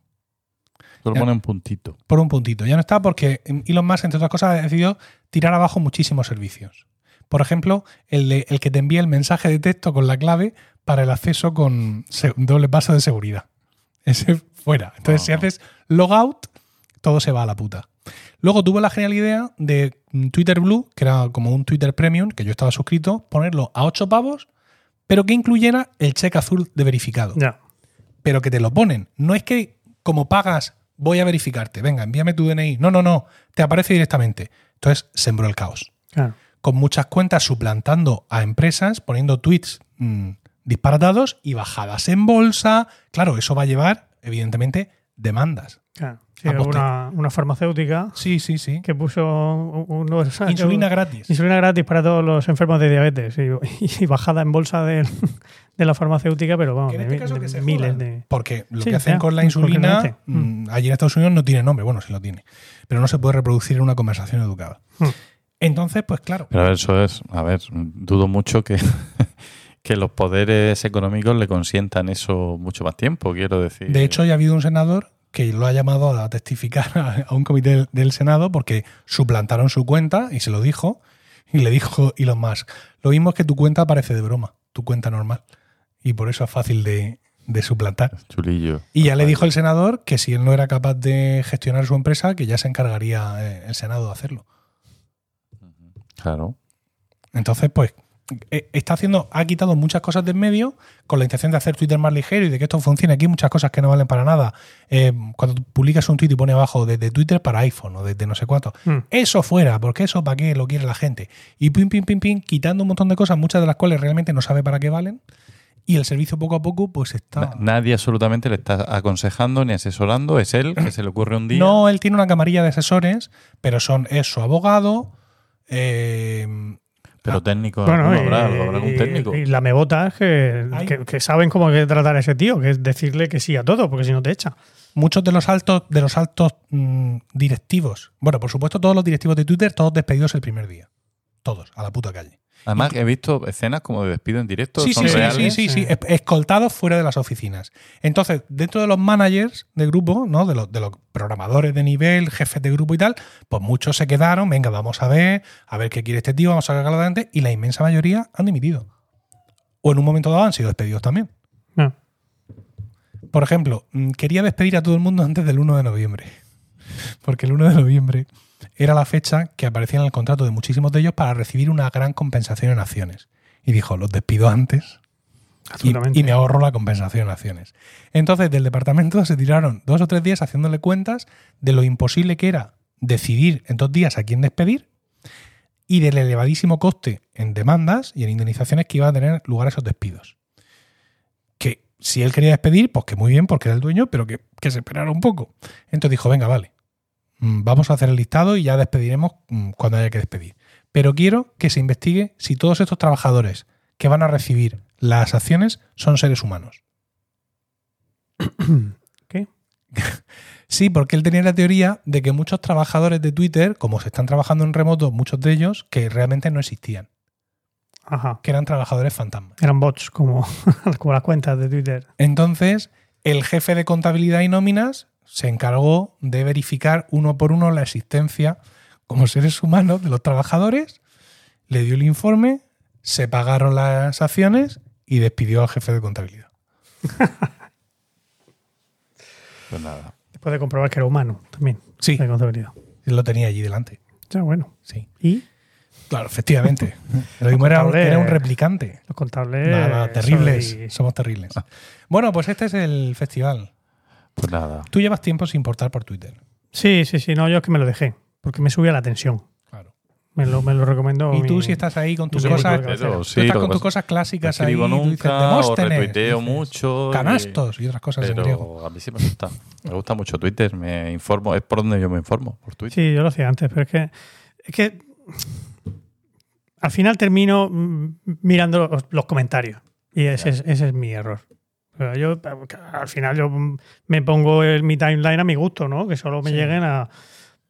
Solo Ya. pone un puntito. por un puntito. Ya no está porque Elon Musk, entre otras cosas, ha decidido tirar abajo muchísimos servicios. Por ejemplo, el, de- el que te envía el mensaje de texto con la clave para el acceso con doble paso de seguridad. Ese fuera. Entonces, si haces logout, todo se va a la puta. Luego tuvo la genial idea de mm, Twitter Blue, que era como un Twitter Premium, que yo estaba suscrito, ponerlo a 8 pavos, pero que incluyera el cheque azul de verificado. Ya. Pero que te lo ponen. No es que como pagas, voy a verificarte. Venga, envíame tu DNI. No, no, no. Te aparece directamente. Entonces sembró el caos. Claro. Con muchas cuentas suplantando a empresas, poniendo tweets mm, disparatados y bajadas en bolsa. Claro, eso va a llevar, evidentemente, demandas. claro. Sí, una, una farmacéutica Sí, sí, sí. que puso unos Insulina gratis. Insulina gratis para todos los enfermos de diabetes y, y bajada en bolsa de, de la farmacéutica, pero vamos, de, este caso de que se miles de. Porque lo Sí, que hacen ya, con la insulina, merece. mm, allí en Estados Unidos no tiene nombre, bueno, sí lo tiene, pero no se puede reproducir en una conversación educada. Mm. Entonces, pues claro, Pero a ver, eso es, a ver, dudo mucho que, que los poderes económicos le consientan eso mucho más tiempo, quiero decir. de hecho ya ha habido un senador que lo ha llamado a testificar a, a un comité del, del Senado porque suplantaron su cuenta y se lo dijo y le dijo Elon Musk, lo mismo es que tu cuenta parece de broma, tu cuenta normal y por eso es fácil de, de suplantar. Chulillo. Y ya le dijo el senador que si él no era capaz de gestionar su empresa, que ya se encargaría eh, el Senado de hacerlo. Claro. Entonces, pues, está haciendo, ha quitado muchas cosas del medio con la intención de hacer Twitter más ligero y de que esto funcione. Aquí hay muchas cosas que no valen para nada. Eh, cuando tú publicas un tweet y pone abajo desde Twitter para iPhone o desde no sé cuánto. Mm. Eso fuera, porque eso para qué lo quiere la gente. Y pim, pim, pim, pim, quitando un montón de cosas, muchas de las cuales realmente no sabe para qué valen. Y el servicio poco a poco, pues está. Na- Nadie absolutamente le está aconsejando ni asesorando, es él que se le ocurre un día. No, él tiene una camarilla de asesores, pero son es su abogado. eh, pero Ah. técnico, Bueno, ¿alguno y, habrá, habrá algún técnico. y la mebota es que, que, que saben cómo hay que tratar a ese tío, que es decirle que sí a todo, porque si no te echa. muchos de los altos, de los altos mm, directivos. Bueno, por supuesto, todos los directivos de Twitter, todos despedidos el primer día. Todos, a la puta calle. Además, he visto escenas como de despido en directo. Sí, son sí, sí, reales. sí, sí, sí, Sí. es- escoltados fuera de las oficinas. Entonces, dentro de los managers de grupo, ¿no? De los, de los programadores de nivel, jefes de grupo y tal, pues muchos se quedaron, venga, vamos a ver, a ver qué quiere este tío, vamos a sacarlo adelante, y la inmensa mayoría han dimitido. O en un momento dado han sido despedidos también. No. Por ejemplo, mm, quería despedir a todo el mundo antes del 1 de noviembre. Porque el 1 de noviembre era la fecha que aparecía en el contrato de muchísimos de ellos para recibir una gran compensación en acciones. Y dijo, los despido antes y, y me ahorro la compensación en acciones. Entonces, del departamento se tiraron dos o tres días haciéndole cuentas de lo imposible que era decidir en dos días a quién despedir y del elevadísimo coste en demandas y en indemnizaciones que iba a tener lugar esos despidos. Que si él quería despedir, pues que muy bien, porque era el dueño, pero que, que se esperara un poco. Entonces dijo, venga, vale, vamos a hacer el listado y ya despediremos mm, cuando haya que despedir. Pero quiero que se investigue si todos estos trabajadores que van a recibir las acciones son seres humanos. ¿Qué? Sí, porque él tenía la teoría de que muchos trabajadores de Twitter, como se están trabajando en remoto, muchos de ellos, que realmente no existían, Ajá. que eran trabajadores fantasmas. Eran bots como, como las cuentas de Twitter. Entonces, el jefe de contabilidad y nóminas se encargó de verificar uno por uno la existencia como seres humanos de los trabajadores, le dio el informe, se pagaron las acciones y despidió al jefe de contabilidad. Pues nada. Después de comprobar que era humano también. Sí. De contabilidad. Él lo tenía allí delante. Ya, bueno. Sí. Y Claro, efectivamente. Lo mismo era, un- contable- era un replicante. los contables. Nada, terribles. soy- Somos terribles. Bueno, pues este es el festival. Pues nada. Tú llevas tiempo sin portar por Twitter. Sí, sí, sí. No, yo es que me lo dejé. Porque me subía la tensión. Claro. Me lo, me lo recomendó. Y tú si estás ahí con tus cosas, tú sí, estás con tus cosas No clásicas ahí, tú dices, nunca o retuiteo dices, mucho. canastos y otras cosas en griego. Pero a mí sí me gusta. Me gusta mucho Twitter. Me informo. Es por donde yo me informo, por Twitter. Sí, yo lo hacía antes, pero es que. Es que. Al final termino mirando los, los comentarios. Y ese, es, ese es mi error. Pero yo, al final, yo me pongo el, mi timeline a mi gusto, ¿no? Que solo me Sí. lleguen a.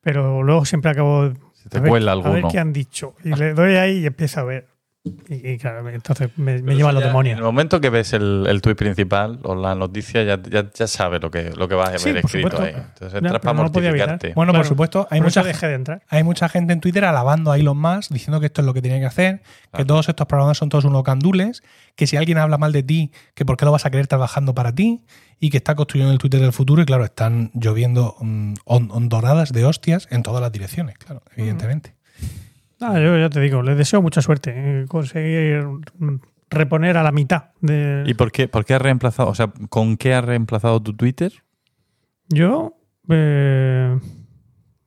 Pero luego siempre acabo. Se te a ver- cuela A ver qué han dicho. Y le doy ahí y empiezo a ver. Y, y claro, entonces me, me lleva a los En el demonios. momento que ves el, el tuit principal o la noticia, ya, ya, ya sabes lo que, lo que va a haber Sí, escrito supuesto. ahí. Entonces entras para no lo podía evitar. mortificarte. Bueno, por supuesto, hay por mucha, dejé de entrar. hay mucha gente en Twitter alabando a Elon Musk, diciendo que esto es lo que tiene que hacer, que todos estos programas son todos unos candules, que si alguien habla mal de ti, que por qué lo vas a querer trabajando para ti, y que está construyendo el Twitter del futuro, y claro, están lloviendo mm, on- ondoradas de hostias en todas las direcciones, claro, evidentemente. Ah, yo ya te digo, les deseo mucha suerte. eh, conseguir reponer a la mitad de. ¿Y por qué, por qué has reemplazado? O sea, ¿con qué has reemplazado tu Twitter? Yo. eh,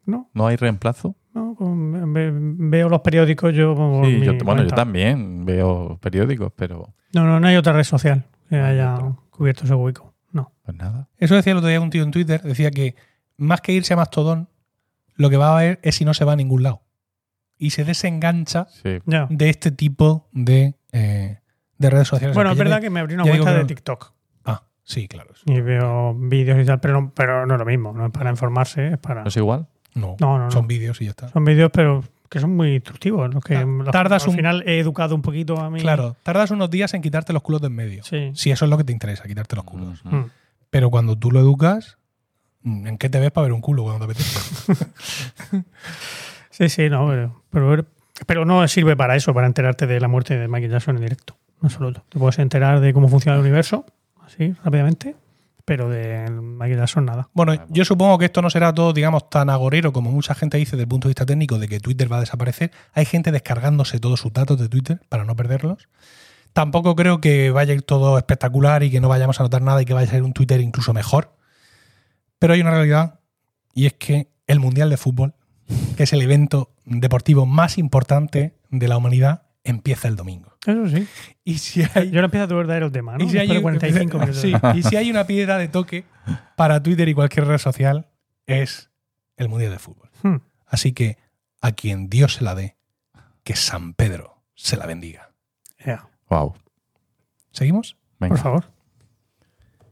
no, ¿No hay reemplazo? no, con- ve- veo los periódicos yo. Sí, mi yo, bueno, yo también veo periódicos, pero No, no, no hay otra red social que haya cubierto ese hueco. No. pues nada. Eso decía el otro día un tío en Twitter, decía que más que irse a Mastodon, lo que va a haber es si no se va a ningún lado. Y se desengancha Sí. De este tipo de, eh, de redes sociales. Bueno, es verdad que me abrí una cuenta que de no. TikTok Ah, sí, claro. y veo vídeos y tal, pero no, pero no es lo mismo. No es para informarse, es para. ¿No es igual? No, No, no, no. son vídeos y ya está. Son vídeos, pero que son muy instructivos. Los que Ah, los- tardas al un- final he educado un poquito a mí. Claro, tardas unos días en quitarte los culos de en medio. Sí. Si eso es lo que te interesa, quitarte los culos. Mm. Pero cuando tú lo educas, ¿en qué te ves para ver un culo cuando te apetece? Sí, sí, no, pero, pero, no sirve para eso, para enterarte de la muerte de Michael Jackson en directo. En absoluto. Te puedes enterar de cómo funciona el universo, así, rápidamente, pero de Michael Jackson nada. Bueno, yo supongo que esto no será todo, digamos, tan agorero como mucha gente dice desde el punto de vista técnico de que Twitter va a desaparecer. Hay gente descargándose todos sus datos de Twitter para no perderlos. Tampoco creo que vaya a ir todo espectacular y que no vayamos a notar nada y que vaya a ser un Twitter incluso mejor. Pero hay una realidad y es que el Mundial de Fútbol, que es el evento deportivo más importante de la humanidad, empieza el domingo. Eso sí. Y si hay, Yo ahora empiezo a tu verdadero tema, ¿no? y si hay Después de un- 45 minutos. sí, y si hay una piedra de toque para Twitter y cualquier red social, es el Mundial de Fútbol. Hmm. Así que a quien Dios se la dé, que San Pedro se la bendiga. Ya, Wow. ¿Seguimos? Venga. por favor.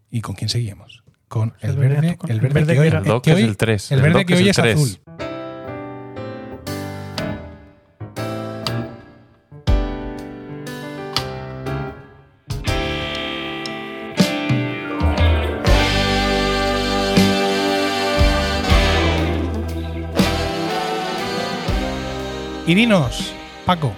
¿Y con quién seguimos? Con el El verde el el verde, que hoy, El es el 3. el verde que hoy es azul. Y dinos, Paco.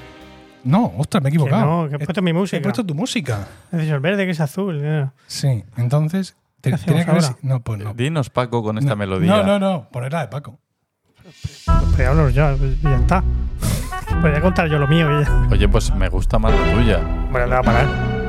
No, ostras, me he Que equivocado. no, que he He- puesto mi He música. puesto tu música. He el verde que es azul. Sí, entonces. te- ¿Qué tenía hacemos que haber ahora? si- No, pues no. Dinos, Paco, con esta no, melodía. No, no, no. Ponerla de Paco. Pues hablo ya, y ya está. Podría contar yo lo mío y ya. Oye, pues me gusta más la tuya. Bueno, le va a parar.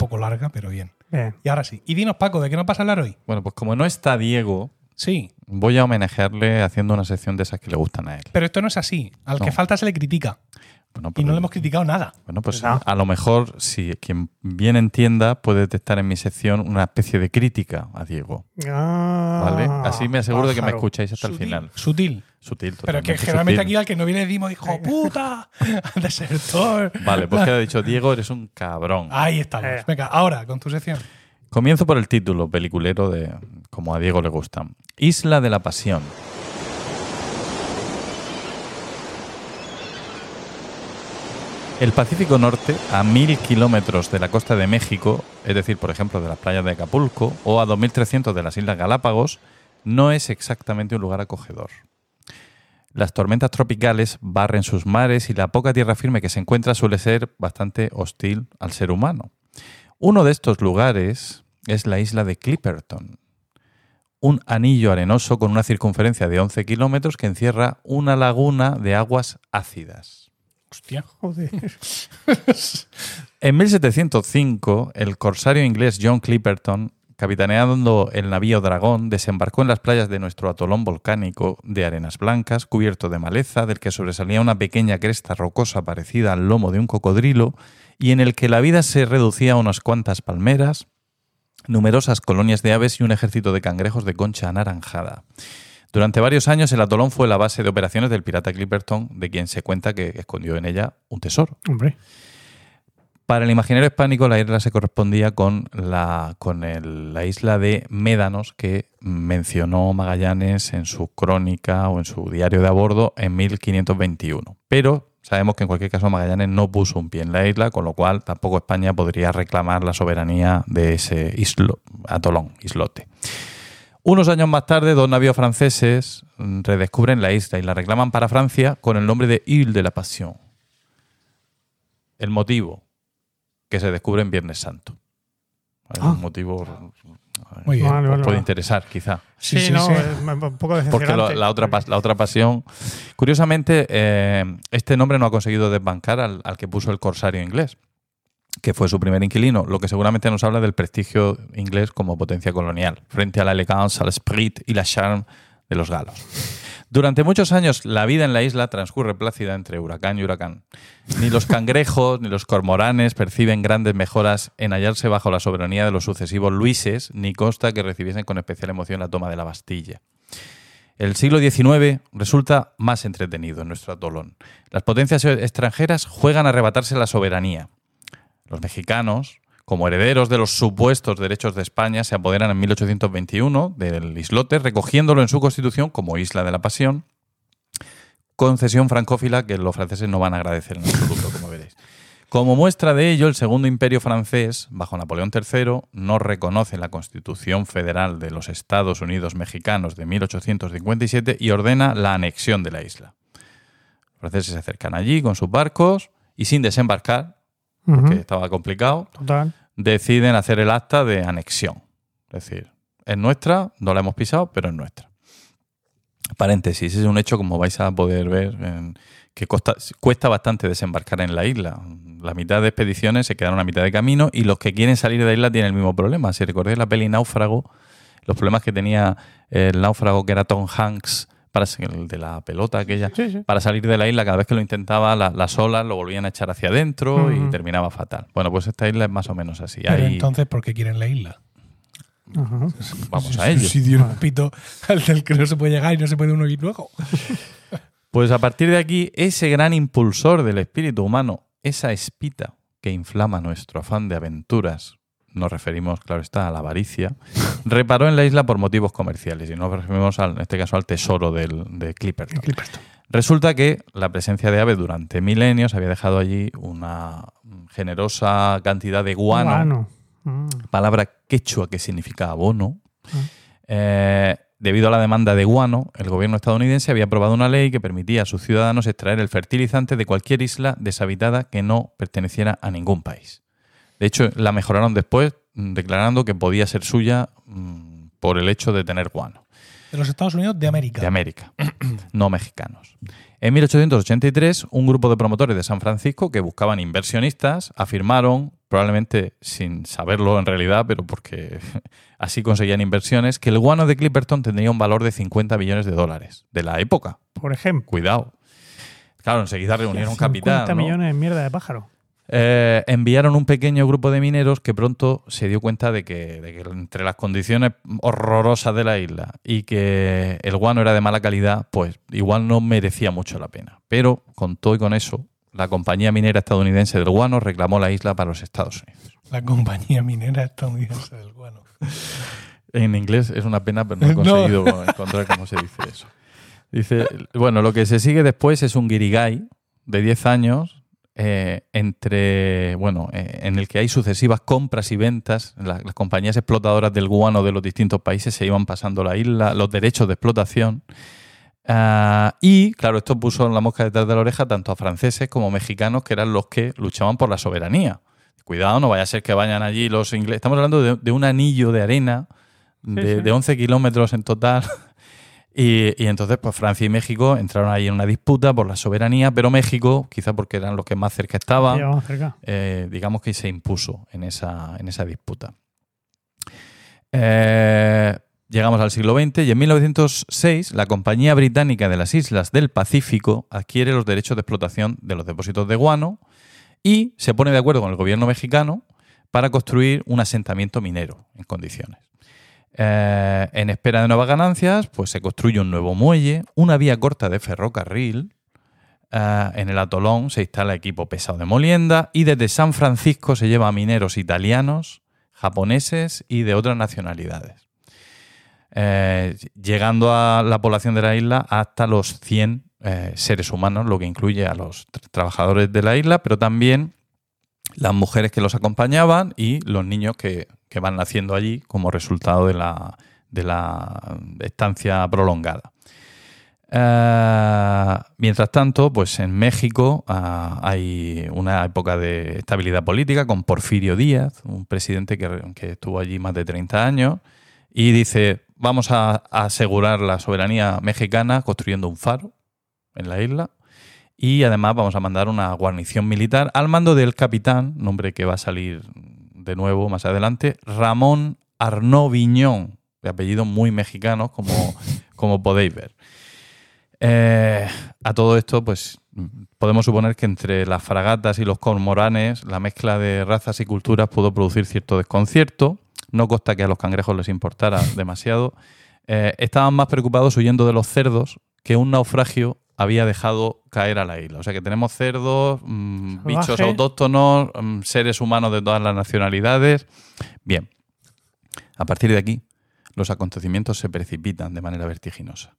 Poco larga, pero bien. Bien. Y ahora sí. Y dinos, Paco, ¿de qué nos vas a hablar hoy? Bueno, pues como no está Diego, Sí, voy a homenajearle haciendo una sección de esas que le gustan a él. pero esto no es así. Al No. que falta se le critica. Bueno, Y pero- no le hemos criticado nada. Bueno, pues No. a lo mejor, si quien bien entienda, puede detectar en mi sección una especie de crítica a Diego. Ah, ¿Vale? Así me aseguro de que me escucháis hasta el final. Sutil. Sutil, Pero es que totalmente generalmente sutil. aquí al que no viene decimos, hijo puta, desertor. Vale, pues queda dicho, Diego, eres un cabrón. Ahí estamos. Eh. Venga, ahora, con tu sección. Comienzo por el título peliculero de como a Diego le gusta. Isla de la Pasión. El Pacífico Norte, a mil kilómetros de la costa de México, es decir, por ejemplo, de las playas de Acapulco, o a 2.300 de las Islas Galápagos, no es exactamente un lugar acogedor. Las tormentas tropicales barren sus mares y la poca tierra firme que se encuentra suele ser bastante hostil al ser humano. Uno de estos lugares es la isla de Clipperton, un anillo arenoso con una circunferencia de 11 kilómetros que encierra una laguna de aguas ácidas. Hostia. Joder. En 1705, el corsario inglés John Clipperton, capitaneando el navío Dragón, desembarcó en las playas de nuestro atolón volcánico de arenas blancas, cubierto de maleza, del que sobresalía una pequeña cresta rocosa parecida al lomo de un cocodrilo, y en el que la vida se reducía a unas cuantas palmeras, numerosas colonias de aves y un ejército de cangrejos de concha anaranjada. Durante varios años el atolón fue la base de operaciones del pirata Clipperton, de quien se cuenta que escondió en ella un tesoro. Hombre. Para el imaginario hispánico, la isla se correspondía con la, con el- la isla de Médanos que mencionó Magallanes en su crónica o en su diario de a bordo en 1521. Pero sabemos que en cualquier caso Magallanes no puso un pie en la isla, con lo cual tampoco España podría reclamar la soberanía de ese islo, atolón, islote. Unos años más tarde, dos navíos franceses mm, redescubren la isla y la reclaman para Francia con el nombre de Ile de la Passion. El motivo, que se descubre en Viernes Santo. Es Ah. un motivo Muy bien. Vale, os vale, puede vale. interesar, quizá. Sí, Sí, sí, no, sí. es un poco Porque lo- la, otra, la otra pasión. Curiosamente, eh, este nombre no ha conseguido desbancar al, al que puso el corsario inglés, que fue su primer inquilino, lo que seguramente nos habla del prestigio inglés como potencia colonial, frente a la elegancia, al esprit y la charme de los galos. Durante muchos años, la vida en la isla transcurre plácida entre huracán y huracán. Ni los cangrejos ni los cormoranes perciben grandes mejoras en hallarse bajo la soberanía de los sucesivos Luises, ni consta que recibiesen con especial emoción la toma de la Bastilla. El siglo XIX resulta más entretenido en nuestro atolón. Las potencias extranjeras juegan a arrebatarse la soberanía. Los mexicanos, como herederos de los supuestos derechos de España, se apoderan en 1821 del islote, recogiéndolo en su constitución como Isla de la Pasión, concesión francófila que los franceses no van a agradecer en absoluto, como veréis. Como muestra de ello, el Segundo Imperio francés, bajo Napoleón III, no reconoce la Constitución Federal de los Estados Unidos Mexicanos de 1857 y ordena la anexión de la isla. Los franceses se acercan allí con sus barcos y sin desembarcar, Ujú, que estaba complicado, Total. deciden hacer el acta de anexión. Es decir, es nuestra, no la hemos pisado, pero es nuestra. Paréntesis, es un hecho, como vais a poder ver, en- que costa- cuesta bastante desembarcar en la isla. La mitad de expediciones se quedaron a mitad de camino y los que quieren salir de la isla tienen el mismo problema. Si recordáis la peli Náufrago, los problemas que tenía el náufrago que era Tom Hanks, para, el de la pelota aquella, Sí, sí. para salir de la isla, cada vez que lo intentaba, la- las olas lo volvían a echar hacia adentro y terminaba fatal. Bueno, pues esta isla es más o menos así. Pero entonces, ¿por qué quieren la isla? Vamos a ello. Si dio un pito al del que no se puede llegar y no se puede uno ir luego. Pues a partir de aquí, ese gran impulsor del espíritu humano, esa espita que inflama nuestro afán de aventuras, nos referimos, claro está, a la avaricia, reparó en la isla por motivos comerciales y nos referimos, al- en este caso, al tesoro del, de Clipperton. Clipperton. Resulta que la presencia de aves durante milenios había dejado allí una generosa cantidad de guano, Guano. Mm. palabra quechua que significa abono. Ah. Eh, debido a la demanda de guano, el gobierno estadounidense había aprobado una ley que permitía a sus ciudadanos extraer el fertilizante de cualquier isla deshabitada que no perteneciera a ningún país. De hecho, la mejoraron después, mm, declarando que podía ser suya mm, por el hecho de tener guano De los Estados Unidos de América. de América, no mexicanos. En 1883, un grupo de promotores de San Francisco que buscaban inversionistas afirmaron, probablemente sin saberlo en realidad, pero porque así conseguían inversiones, que el guano de Clipperton tendría un valor de 50 millones de dólares de la época. Por ejemplo. Cuidado. Claro, enseguida reunieron 50 capital. ¿no? millones de mierda de pájaro. Eh, enviaron un pequeño grupo de mineros que pronto se dio cuenta de que, de que entre las condiciones horrorosas de la isla y que el guano era de mala calidad, pues igual no merecía mucho la pena. Pero con todo y con eso, la compañía minera estadounidense del guano reclamó la isla para los Estados Unidos. La compañía minera estadounidense del guano. En inglés es una pena, pero no he No. conseguido encontrar cómo se dice eso. Dice, bueno, lo que se sigue después es un guirigay de 10 años eh, entre, bueno, eh, en el que hay sucesivas compras y ventas. La- las compañías explotadoras del guano de los distintos países se iban pasando la isla, los derechos de explotación. Ah, y, claro, esto puso la mosca detrás de la oreja tanto a franceses como mexicanos, que eran los que luchaban por la soberanía. Cuidado, no vaya a ser que vayan allí los ingleses. Estamos hablando de, de un anillo de arena de, sí. de 11 kilómetros en total. Y, y entonces, pues Francia y México entraron ahí en una disputa por la soberanía, pero México, quizá porque eran los que más cerca estaban, cerca. eh, digamos que se impuso en esa, en esa disputa. Eh, llegamos al siglo XX y en 1906 la Compañía Británica de las Islas del Pacífico adquiere los derechos de explotación de los depósitos de guano y se pone de acuerdo con el gobierno mexicano para construir un asentamiento minero en condiciones. Eh, en espera de nuevas ganancias, pues se construye un nuevo muelle, una vía corta de ferrocarril, eh, en el atolón se instala equipo pesado de molienda y desde San Francisco se lleva a mineros italianos, japoneses y de otras nacionalidades. Eh, llegando a la población de la isla hasta los 100 eh, seres humanos, lo que incluye a los tra- trabajadores de la isla, pero también las mujeres que los acompañaban y los niños que, que van naciendo allí como resultado de la, de la estancia prolongada. Eh, mientras tanto, pues en México ah, hay una época de estabilidad política con Porfirio Díaz, un presidente que, que estuvo allí más de 30 años, y dice, vamos a, a asegurar la soberanía mexicana construyendo un faro en la isla, y además vamos a mandar una guarnición militar al mando del capitán, nombre que va a salir de nuevo más adelante, Ramón Arnaud Viñón, de apellido muy mexicano, como, como podéis ver. Eh, a todo esto, pues podemos suponer que entre las fragatas y los cormoranes, la mezcla de razas y culturas pudo producir cierto desconcierto. No consta que a los cangrejos les importara demasiado. Eh, estaban más preocupados huyendo de los cerdos que un naufragio había dejado caer a la isla. O sea que tenemos cerdos, mm, bichos autóctonos, mm, seres humanos de todas las nacionalidades. Bien, a partir de aquí, los acontecimientos se precipitan de manera vertiginosa.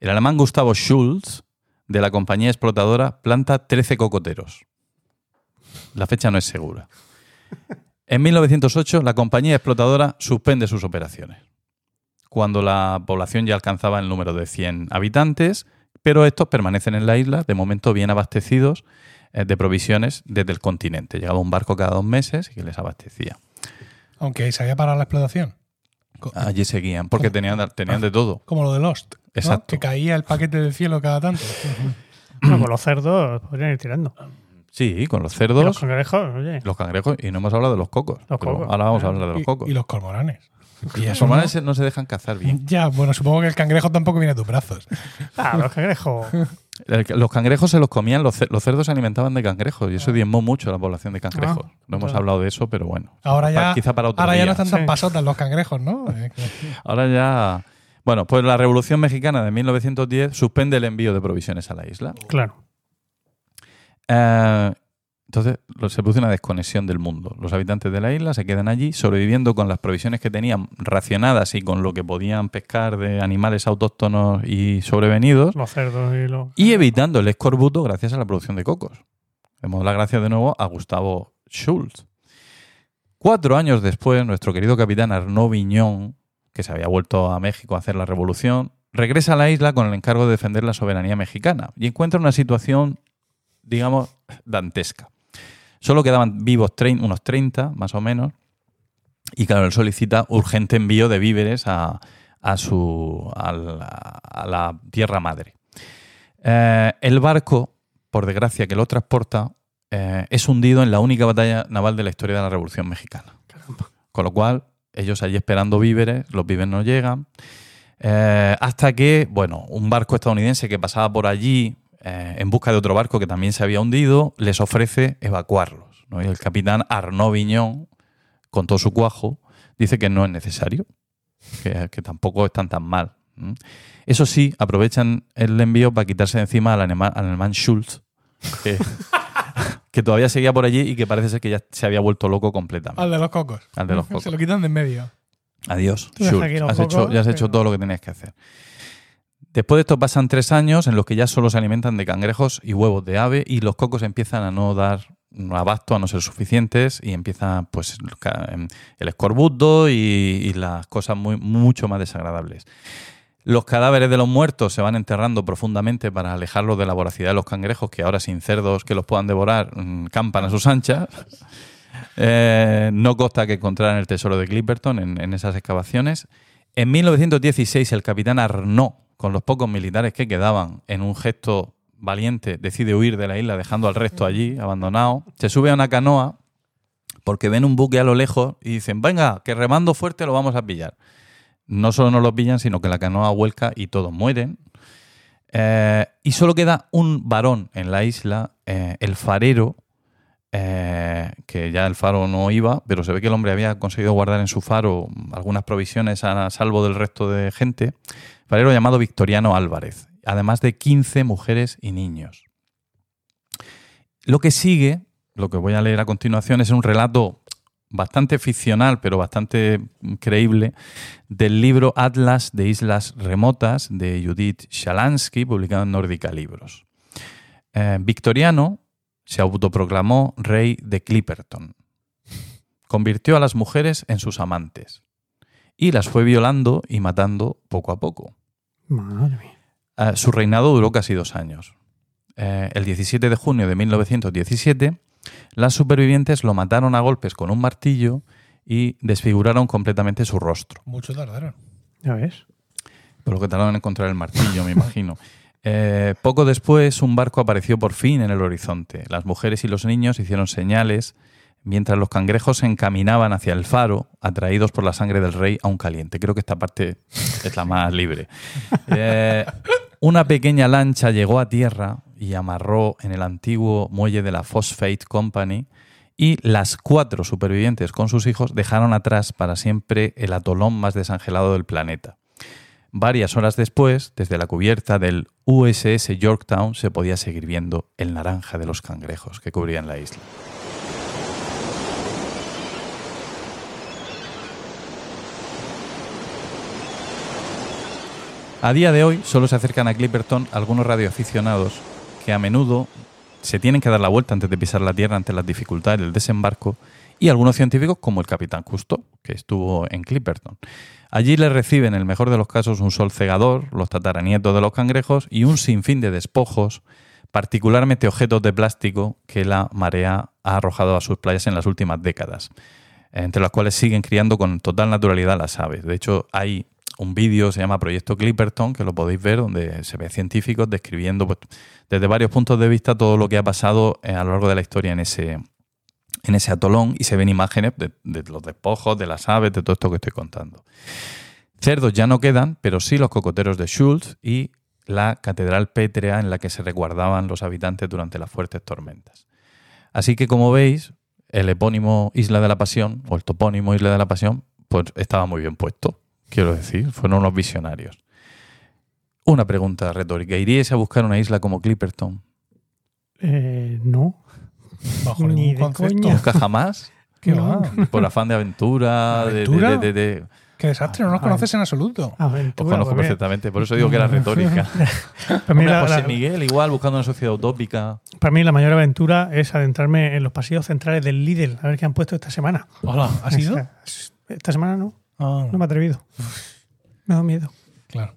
El alemán Gustavo Schulz, de la compañía explotadora, planta 13 cocoteros. La fecha no es segura. En 1908, la compañía explotadora suspende sus operaciones, cuando la población ya alcanzaba el número de 100 habitantes, pero estos permanecen en la isla, de momento bien abastecidos eh, de provisiones desde el continente. Llegaba un barco cada dos meses y que les abastecía. Aunque se había parado la explotación. Co- Allí seguían, porque ¿Cómo? tenían, tenían de todo. Como lo de Lost. ¿no? Exacto. Que caía el paquete del cielo cada tanto. Bueno, con los cerdos podrían ir tirando. Sí, con los Y cerdos, los cangrejos, oye. los cangrejos, y no hemos hablado de los cocos. Los pero cocos. Ahora vamos a Ah, hablar de los Y- cocos. Y, los cormoranes. Y esos cormoranes no se dejan cazar bien. Ya, bueno, supongo que el cangrejo tampoco viene a tus brazos. Ah, los cangrejos. El- Los cangrejos se los comían, los, ce- los cerdos se alimentaban de cangrejos y eso diezmó mucho a la población de cangrejos. Ah, no hemos claro. hablado de eso, pero bueno. Ahora Pa- ya, quizá para otro ahora ya día. no están tan Sí. pasotas los cangrejos, ¿no? Eh, que- Ahora ya. Bueno, pues la Revolución Mexicana de 1910 suspende el envío de provisiones a la isla. Claro. Eh, entonces se produce una desconexión del mundo. Los habitantes de la isla se quedan allí sobreviviendo con las provisiones que tenían racionadas y con lo que podían pescar de animales autóctonos y sobrevenidos Los cerdos y los. y evitando el escorbuto gracias a la producción de cocos. Demos las gracias de nuevo a Gustavo Schultz. Cuatro años después, nuestro querido capitán Arnaud Viñón, que se había vuelto a México a hacer la revolución, regresa a la isla con el encargo de defender la soberanía mexicana y encuentra una situación, digamos, dantesca. Solo quedaban vivos trein- unos 30, más o menos, y claro, él solicita urgente envío de víveres a, a su, a la, a la tierra madre. Eh, el barco, por desgracia, que lo transporta, eh, es hundido en la única batalla naval de la historia de la Revolución Mexicana. Con lo cual, ellos allí esperando víveres, los víveres no llegan. Eh, hasta que, bueno, un barco estadounidense que pasaba por allí eh, en busca de otro barco que también se había hundido, les ofrece evacuarlos. ¿no? Y el capitán Arnaud Viñón, con todo su cuajo, dice que no es necesario, que, que tampoco están tan mal. Eso sí, aprovechan el envío para quitarse de encima al alemán, al alemán Schultz, que, que todavía seguía por allí y que parece ser que ya se había vuelto loco completamente. Al de los cocos. Al de los Se lo quitan de en medio. Adiós, Schultz. aquí los Has cocos, hecho, ya has hecho todo lo que tenías que hacer. Después de esto pasan tres años en los que ya solo se alimentan de cangrejos y huevos de ave y los cocos empiezan a no dar abasto, a no ser suficientes y empieza pues em, el escorbuto y, y las cosas muy, mucho más desagradables. Los cadáveres de los muertos se van enterrando profundamente para alejarlos de la voracidad de los cangrejos, que ahora sin cerdos que los puedan devorar, mm, campan a sus anchas. Eh, no consta que encontraran el tesoro de Clipperton en, en esas excavaciones. En 1916, el capitán Arnaud, con los pocos militares que quedaban, en un gesto valiente, decide huir de la isla, dejando al resto allí, abandonado. Se sube a una canoa porque ven un buque a lo lejos y dicen, venga, que remando fuerte lo vamos a pillar. No solo no lo pillan, sino que la canoa vuelca y todos mueren. Eh, y solo queda un varón en la isla, eh, el farero, eh, que ya el faro no iba, pero se ve que el hombre había conseguido guardar en su faro algunas provisiones a salvo del resto de gente. Llamado Victoriano Álvarez, además de 15 mujeres y niños. Lo que sigue, lo que voy a leer a continuación, es un relato bastante ficcional, pero bastante creíble, del libro Atlas de Islas Remotas de Judith Shalansky, publicado en Nórdica Libros. Eh, Victoriano se autoproclamó rey de Clipperton. Convirtió a las mujeres en sus amantes y las fue violando y matando poco a poco. Madre mía. Eh, su reinado duró casi dos años. Eh, el 17 de junio de 1917, las supervivientes lo mataron a golpes con un martillo y desfiguraron completamente su rostro. Mucho tardaron. ¿Ya ves? Por lo que tardaron en encontrar el martillo, me imagino. Eh, poco después, un barco apareció por fin en el horizonte. Las mujeres y los niños hicieron señales mientras los cangrejos se encaminaban hacia el faro, atraídos por la sangre del rey aún caliente. Creo que esta parte es la más libre. Eh, una pequeña lancha llegó a tierra y amarró en el antiguo muelle de la Phosphate Company y las cuatro supervivientes con sus hijos dejaron atrás para siempre el atolón más desangelado del planeta. Varias horas después, desde la cubierta del USS Yorktown se podía seguir viendo el naranja de los cangrejos que cubrían la isla. A día de hoy solo se acercan a Clipperton algunos radioaficionados que a menudo se tienen que dar la vuelta antes de pisar la Tierra ante las dificultades del desembarco y algunos científicos como el capitán Cousteau, que estuvo en Clipperton. Allí le reciben, en el mejor de los casos, un sol cegador, los tataranietos de los cangrejos y un sinfín de despojos, particularmente objetos de plástico que la marea ha arrojado a sus playas en las últimas décadas, entre las cuales siguen criando con total naturalidad las aves. De hecho, hay un vídeo, se llama Proyecto Clipperton, que lo podéis ver, donde se ve científicos describiendo pues, desde varios puntos de vista todo lo que ha pasado eh, a lo largo de la historia en ese, en ese atolón y se ven imágenes de, de los despojos, de las aves, de todo esto que estoy contando. Cerdos ya no quedan, pero sí los cocoteros de Schultz y la catedral pétrea en la que se resguardaban los habitantes durante las fuertes tormentas. Así que, como veis, el epónimo Isla de la Pasión, o el topónimo Isla de la Pasión, pues estaba muy bien puesto, quiero decir, fueron unos visionarios. Una pregunta retórica, ¿iríais a buscar una isla como Clipperton? Eh, no. Bajo Ni ningún de concepto. coña. ¿Nunca jamás? ¿Qué No. va? Por afán de aventura, de- de- ¿Aventura? de- de- de- Qué desastre, no nos Ah, conoces en absoluto. Os Aventura. conozco pues perfectamente, por eso digo que era retórica. Para mí, Hombre, la, José Miguel, igual, buscando una sociedad utópica. para mí la mayor aventura es adentrarme en los pasillos centrales del Lidl, a ver qué han puesto esta semana. Hola, ¿has ido? Esta semana no, Ah, no me he atrevido. Me da miedo. claro.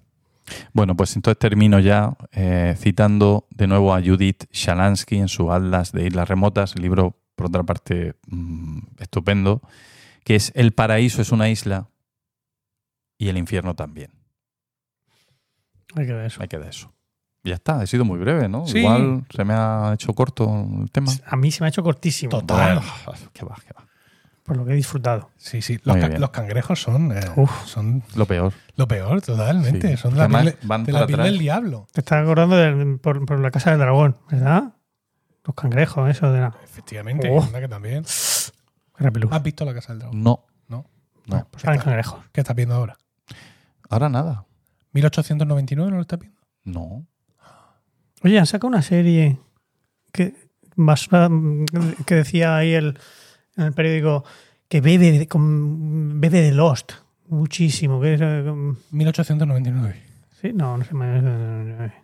Bueno, pues entonces termino ya eh, citando de nuevo a Judith Shalansky en su Atlas de Islas Remotas, libro, por otra parte, mm, estupendo, que es El paraíso es una isla y el infierno también. Hay que ver eso. Hay que de eso. Ya está, he sido muy breve, ¿no? Sí. Igual se me ha hecho corto el tema. A mí se me ha hecho cortísimo. Total. Ah, qué va, qué va. Por lo que he disfrutado. Sí, sí. Los, Muy ca- bien. los cangrejos son, eh, Uf. son Lo peor. lo peor, totalmente. Sí. Son de la, Además, piel, van de para la piel atrás. del diablo. Te estás acordando de- por, por la casa del dragón, ¿verdad? Los cangrejos, eso de la. Efectivamente, Oh. que también. ¿Has visto la casa del dragón? No, No. no. Pues cangrejos. ¿Qué estás viendo ahora? Ahora nada. ¿1899 no lo estás viendo? No. Oye, han sacado una serie que, basura- que decía ahí el, en el periódico que bebe de, con- bebe de Lost muchísimo. Que es, eh, com- 1899. sí, no, no sé.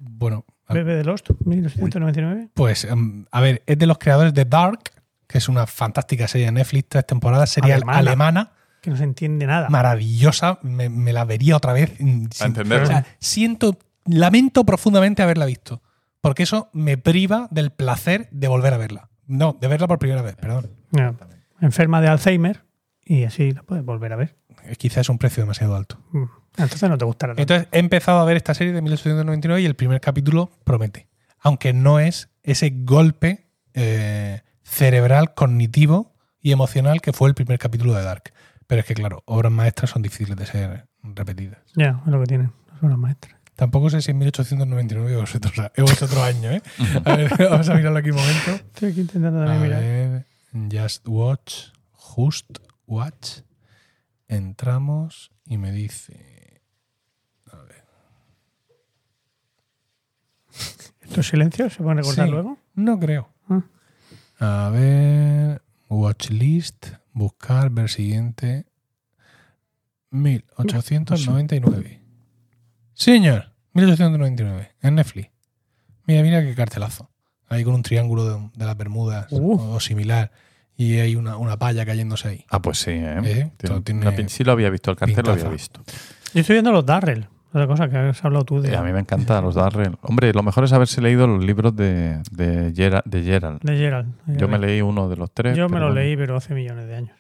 Bueno, a- Bebe de Lost, 1999. pues em, a ver, es de los creadores de Dark, que es una fantástica serie de Netflix, tres temporadas, serie Alemana. alemana, Que no se entiende nada. maravillosa, me, me la vería otra vez. o sea, siento, lamento profundamente haberla visto, porque eso me priva del placer de volver a verla. No, de verla por primera vez, perdón. Ya. Enferma de Alzheimer y así la puedes volver a ver. Eh, Quizás es un precio demasiado alto. Mm. Entonces no te gustará tanto. Entonces he empezado a ver esta serie de 1899 y el primer capítulo promete. Aunque no es ese golpe eh, cerebral, cognitivo y emocional que fue el primer capítulo de Dark. Pero es que, claro, obras maestras son difíciles de ser repetidas. Ya, es lo que tienen. Son las maestras. Tampoco sé si en 1899 o es otro, o es otro año, ¿eh? A ver, vamos a mirarlo aquí un momento. Estoy aquí intentando también mirar. ver, Just Watch, Just Watch. Entramos y me dice... ¿Estos silencios se recortar Sí. luego? No creo. Ah. A ver. Watchlist. Buscar. Ver siguiente. 1899. Sí, señor. 1899. En Netflix. Mira, mira qué cartelazo. Ahí con un triángulo de, de las Bermudas Uh. o, similar. Y hay una, una palla cayéndose ahí. Ah, pues sí, ¿eh? Eh, Tiene- tiene una pin- sí lo había visto, el cartel lo había visto. Yo estoy viendo los Darrell. Otra cosa que has hablado tú de, Eh, a mí me encantan los Darrell. Hombre, lo mejor es haberse leído los libros de, de, Gera- de Gerald. de Gerald. Yo me leí uno de los tres. Yo me lo bueno. leí, pero hace millones de años.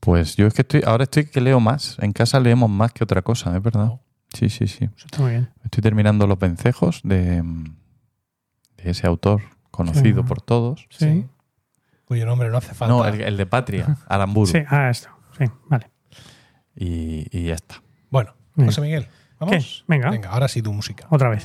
Pues yo es que estoy, ahora estoy que leo más. En casa leemos más que otra cosa, ¿es verdad? Oh. Sí, sí, sí. Eso está muy bien. Estoy terminando Los Vencejos de, de ese autor conocido Sí. por todos. Sí. Cuyo nombre no hace falta. No, el, el de Patria, Aramburu. Sí, ah, esto. Sí, vale. Y, y ya está. Bueno. José Miguel. ¿Vamos? ¿Qué? Venga. Venga, ahora sí tu música. Otra vez.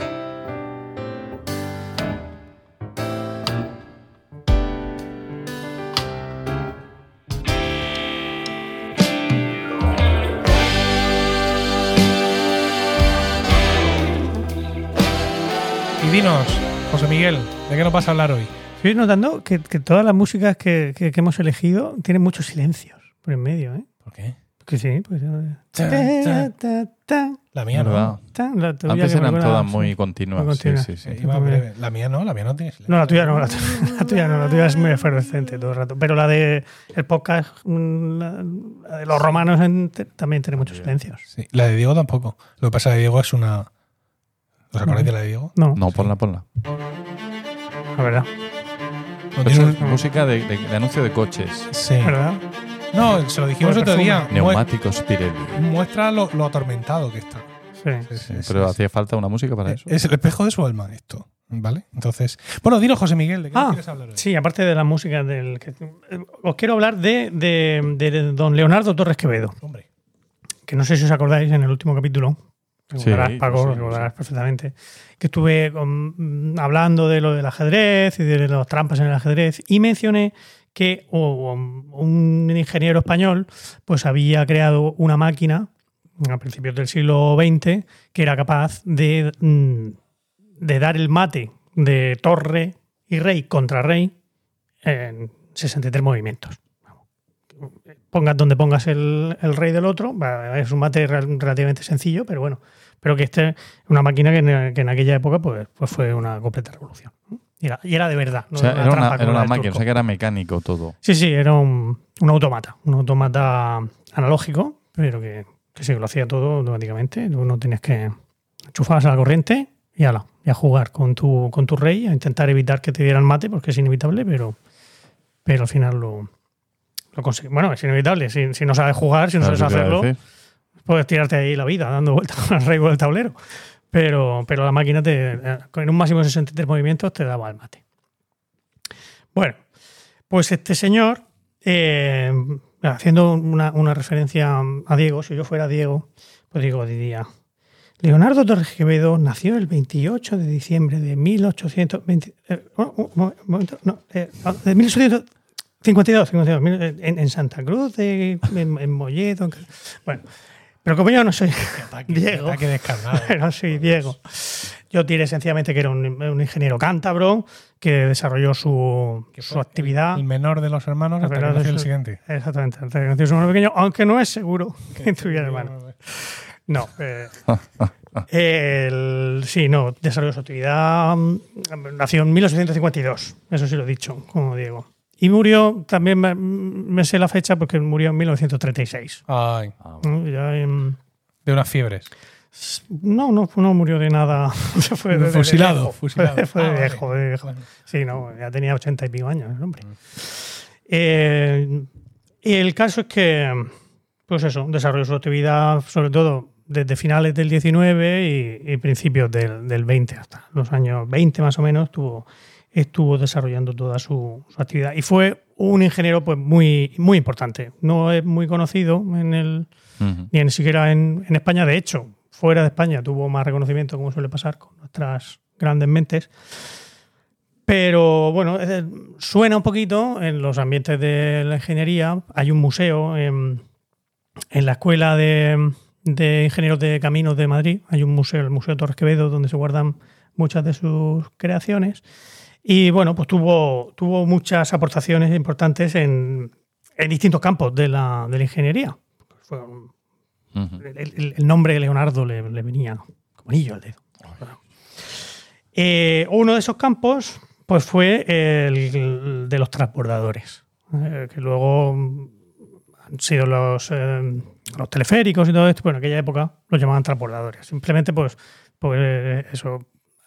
Miguel, ¿de qué nos vas a hablar hoy? Estoy notando que, que todas las músicas que, que- que hemos elegido tienen muchos silencios por en medio, ¿eh? ¿Por qué? Que sí, pues. Tan, Ta, ta, ta, La mía no. La tuya Antes eran todas sí. muy continuas. Muy sí, continuas. sí, sí. Eh, breve. La mía no, la mía no tiene silencio. No, la tuya no, la, tu- la tuya no, la tuya es muy efervescente todo el rato. Pero la de el podcast, mm, la, la de los romanos en- también tiene muchos silencios. Sí, la de Diego tampoco. Lo que pasa es que Diego es una. ¿Os acordáis de la de Diego? No, No, ponla, ponla. la verdad. No, tiene es un- música de, de- de anuncio de coches. Sí. ¿Verdad? No, se lo dijimos otro día. Mue- Neumáticos Pirelli. Muestra lo, lo atormentado que está. Sí. Sí, sí, sí, Pero sí. hacía falta una música para eso. Es el espejo de su alma esto. ¿Vale? Entonces. Bueno, dinos, José Miguel, ¿de qué Ah, quieres hablar hoy? sí, aparte de la música del que, eh, os quiero hablar de, de- de don Leonardo Torres Quevedo, Hombre. que no sé si os acordáis en el último capítulo, recordarás, Paco, sí, recordarás perfectamente, que estuve con- mm, hablando de lo del ajedrez y de las trampas en el ajedrez y mencioné que oh, un ingeniero español pues había creado una máquina a principios del siglo XX que era capaz de, mm, de dar el mate de torre y rey contra rey en 63 movimientos. Pongas donde pongas el, el rey del otro, es un mate rel- relativamente sencillo, pero bueno, pero que este es una máquina que en, que en aquella época pues, pues fue una completa revolución. Y era, y era de verdad. no O sea, era una, era máquina, o sea que era mecánico todo. Sí, sí, era un, un automata, un automata analógico, pero que, que sí, lo hacía todo automáticamente. Tú no tenías que enchufarse a la corriente y ala, y a jugar con tu, con tu rey, a intentar evitar que te dieran mate, porque es inevitable, pero, pero al final lo, lo consigues. Bueno, es inevitable. Si, si no sabes jugar, si no ¿Sabes hacerlo, decir? Puedes tirarte ahí la vida dando vueltas con el rey por el tablero. Pero, pero la máquina te, con un máximo de 63 movimientos te daba el mate. Bueno, pues este señor, eh, haciendo una, una referencia a Diego, si yo fuera Diego, pues digo, diría, Leonardo Torres Quevedo nació el 28 de diciembre de 1820, eh, un- un mo- momento, no, eh, de 1852, 52, mil- en, en Santa Cruz, de, en, en Molledo, en- bueno, pero como yo no soy Ataque, Diego. ataque descarnado. no soy Diego. Yo diré sencillamente que era un, un ingeniero cántabro que desarrolló su, Que su actividad. El menor de los hermanos hasta que nació el siguiente. Exactamente, hasta que nació su hermano pequeño, aunque no es seguro que tuviera hermano. No. eh, el- sí, no, desarrolló su actividad. mm, Nació en 1852, eso sí lo he dicho, como Diego. Y murió, también me, me sé la fecha porque murió en 1936. Ay, Ah, ¿no? Ya en- de unas fiebres. no, no, no murió de nada. Fue de- de fusilado, viejo. fusilado. Fue de Ah, vale. viejo, de viejo. Bueno. Sí, no, ya tenía ochenta y pico años, el hombre. Eh, y el caso es que, pues eso, desarrolló su actividad, sobre todo desde finales del 19 y, y principios del, del 20, hasta los años 20 más o menos, estuvo, estuvo desarrollando toda su, su actividad. Y fue un ingeniero pues muy, muy importante. No es muy conocido en el, ni siquiera en, en España. De hecho, fuera de España tuvo más reconocimiento, como suele pasar con nuestras grandes mentes. Pero bueno, suena un poquito en los ambientes de la ingeniería. Hay un museo en, en la Escuela de, de Ingenieros de Caminos de Madrid. Hay un museo, el Museo Torres Quevedo, donde se guardan muchas de sus creaciones. Y bueno, pues tuvo, tuvo muchas aportaciones importantes en, en distintos campos de la, de la ingeniería. Fue un- el, el- el nombre de Leonardo le, le venía como anillo al dedo. Eh, uno de esos campos pues fue el de los transbordadores, eh, que luego han sido los, eh, los teleféricos y todo esto. Bueno, en aquella época los llamaban transbordadores. Simplemente, pues, pues eso,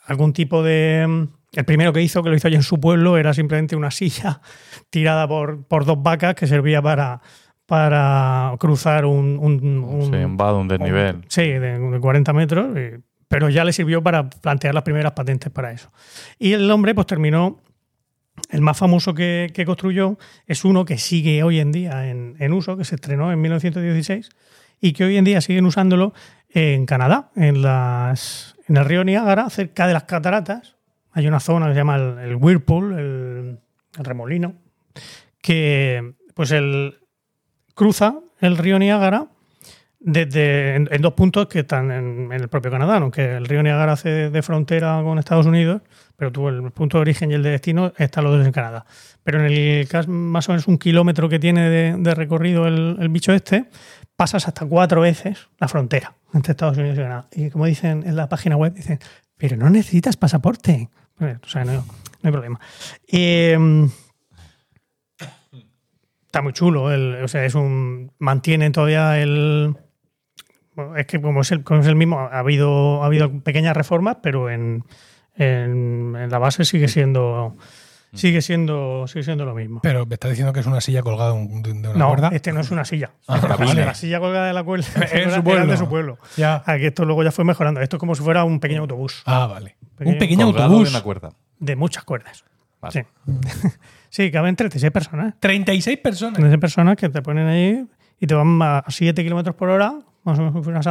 algún tipo de... El primero que hizo, que lo hizo allí en su pueblo, era simplemente una silla tirada por, por dos vacas que servía para, para cruzar un, un- un- Sí, un vado, un desnivel. Sí, de, de 40 metros, eh, pero ya le sirvió para plantear las primeras patentes para eso. Y el hombre pues terminó, el más famoso que, que construyó es uno que sigue hoy en día en, en uso, que se estrenó en 1916 y que hoy en día siguen usándolo en Canadá, en, las, en el río Niágara, cerca de las cataratas. Hay una zona que se llama el, Whirlpool, el, remolino, que pues el, cruza el río Niágara desde, en, dos puntos que están en, el propio Canadá, aunque el río Niágara hace de, frontera con Estados Unidos, pero tú el punto de origen y el de destino están los dos en Canadá. Pero en el caso más o menos un kilómetro que tiene de, recorrido el bicho este, pasas hasta cuatro veces la frontera entre Estados Unidos y Canadá. Y como dicen en la página web, dicen, pero no necesitas pasaporte. No, hay problema. Eh, está muy chulo. el- o sea, es un. Mantienen todavía el. es que como es el, como es el mismo, ha habido, ha habido pequeñas reformas, pero en, en la base sigue siendo. Sigue siendo, sigue siendo lo mismo. Pero me está diciendo que es una silla colgada de un- de una No, cuerda. este no es una silla. Ah, La vale. La silla colgada de la cuerda Es era- su era pueblo. de su pueblo. Ya. Aquí esto luego ya fue mejorando. Esto es como si fuera un pequeño autobús Ah, vale. Pequeño- un pequeño autobús. de una cuerda. de muchas cuerdas. Vale. Sí. sí, caben 36 personas. 36 personas. 36 personas que te ponen ahí y te van a 7 kilómetros por hora, más o menos si fueras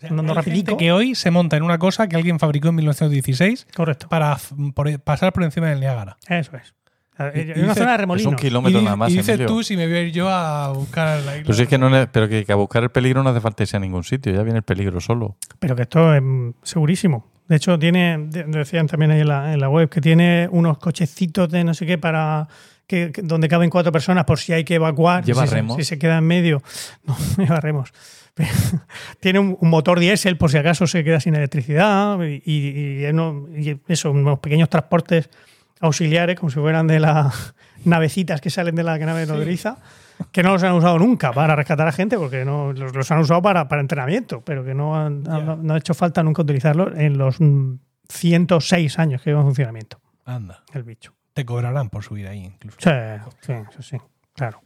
andando, ¿no? Andando Hay rapidito. gente que hoy se monta en una cosa que alguien fabricó en 1916 Correcto. para por- pasar por encima del Niágara. Eso es. Hay Y- y una dice- zona de Es un kilómetro y, nada más, y dices Emilio. tú si me voy a ir yo a buscar la isla. Pero si es que no pero que, que a buscar el peligro no hace falta irse a ningún sitio, ya viene el peligro solo. Pero que esto es mm, segurísimo. De hecho, tiene, de- decían también ahí en la, en la web, que tiene unos cochecitos de no sé qué para que, que- donde caben cuatro personas por si hay que evacuar. ¿Lleva si, se- remos? Si se queda en medio. No, lleva remos. Tiene un, un motor diésel por si acaso se queda sin electricidad y, eso, unos pequeños transportes auxiliares como si fueran de las navecitas que salen de la nave nodriza que no los han usado nunca para rescatar a gente porque no los, los han usado para, para entrenamiento pero que no, han- no- no ha hecho falta nunca utilizarlos en los mm, 106 años que lleva en funcionamiento Anda, el bicho te cobrarán por subir ahí incluso. sí, sí, eso sí, claro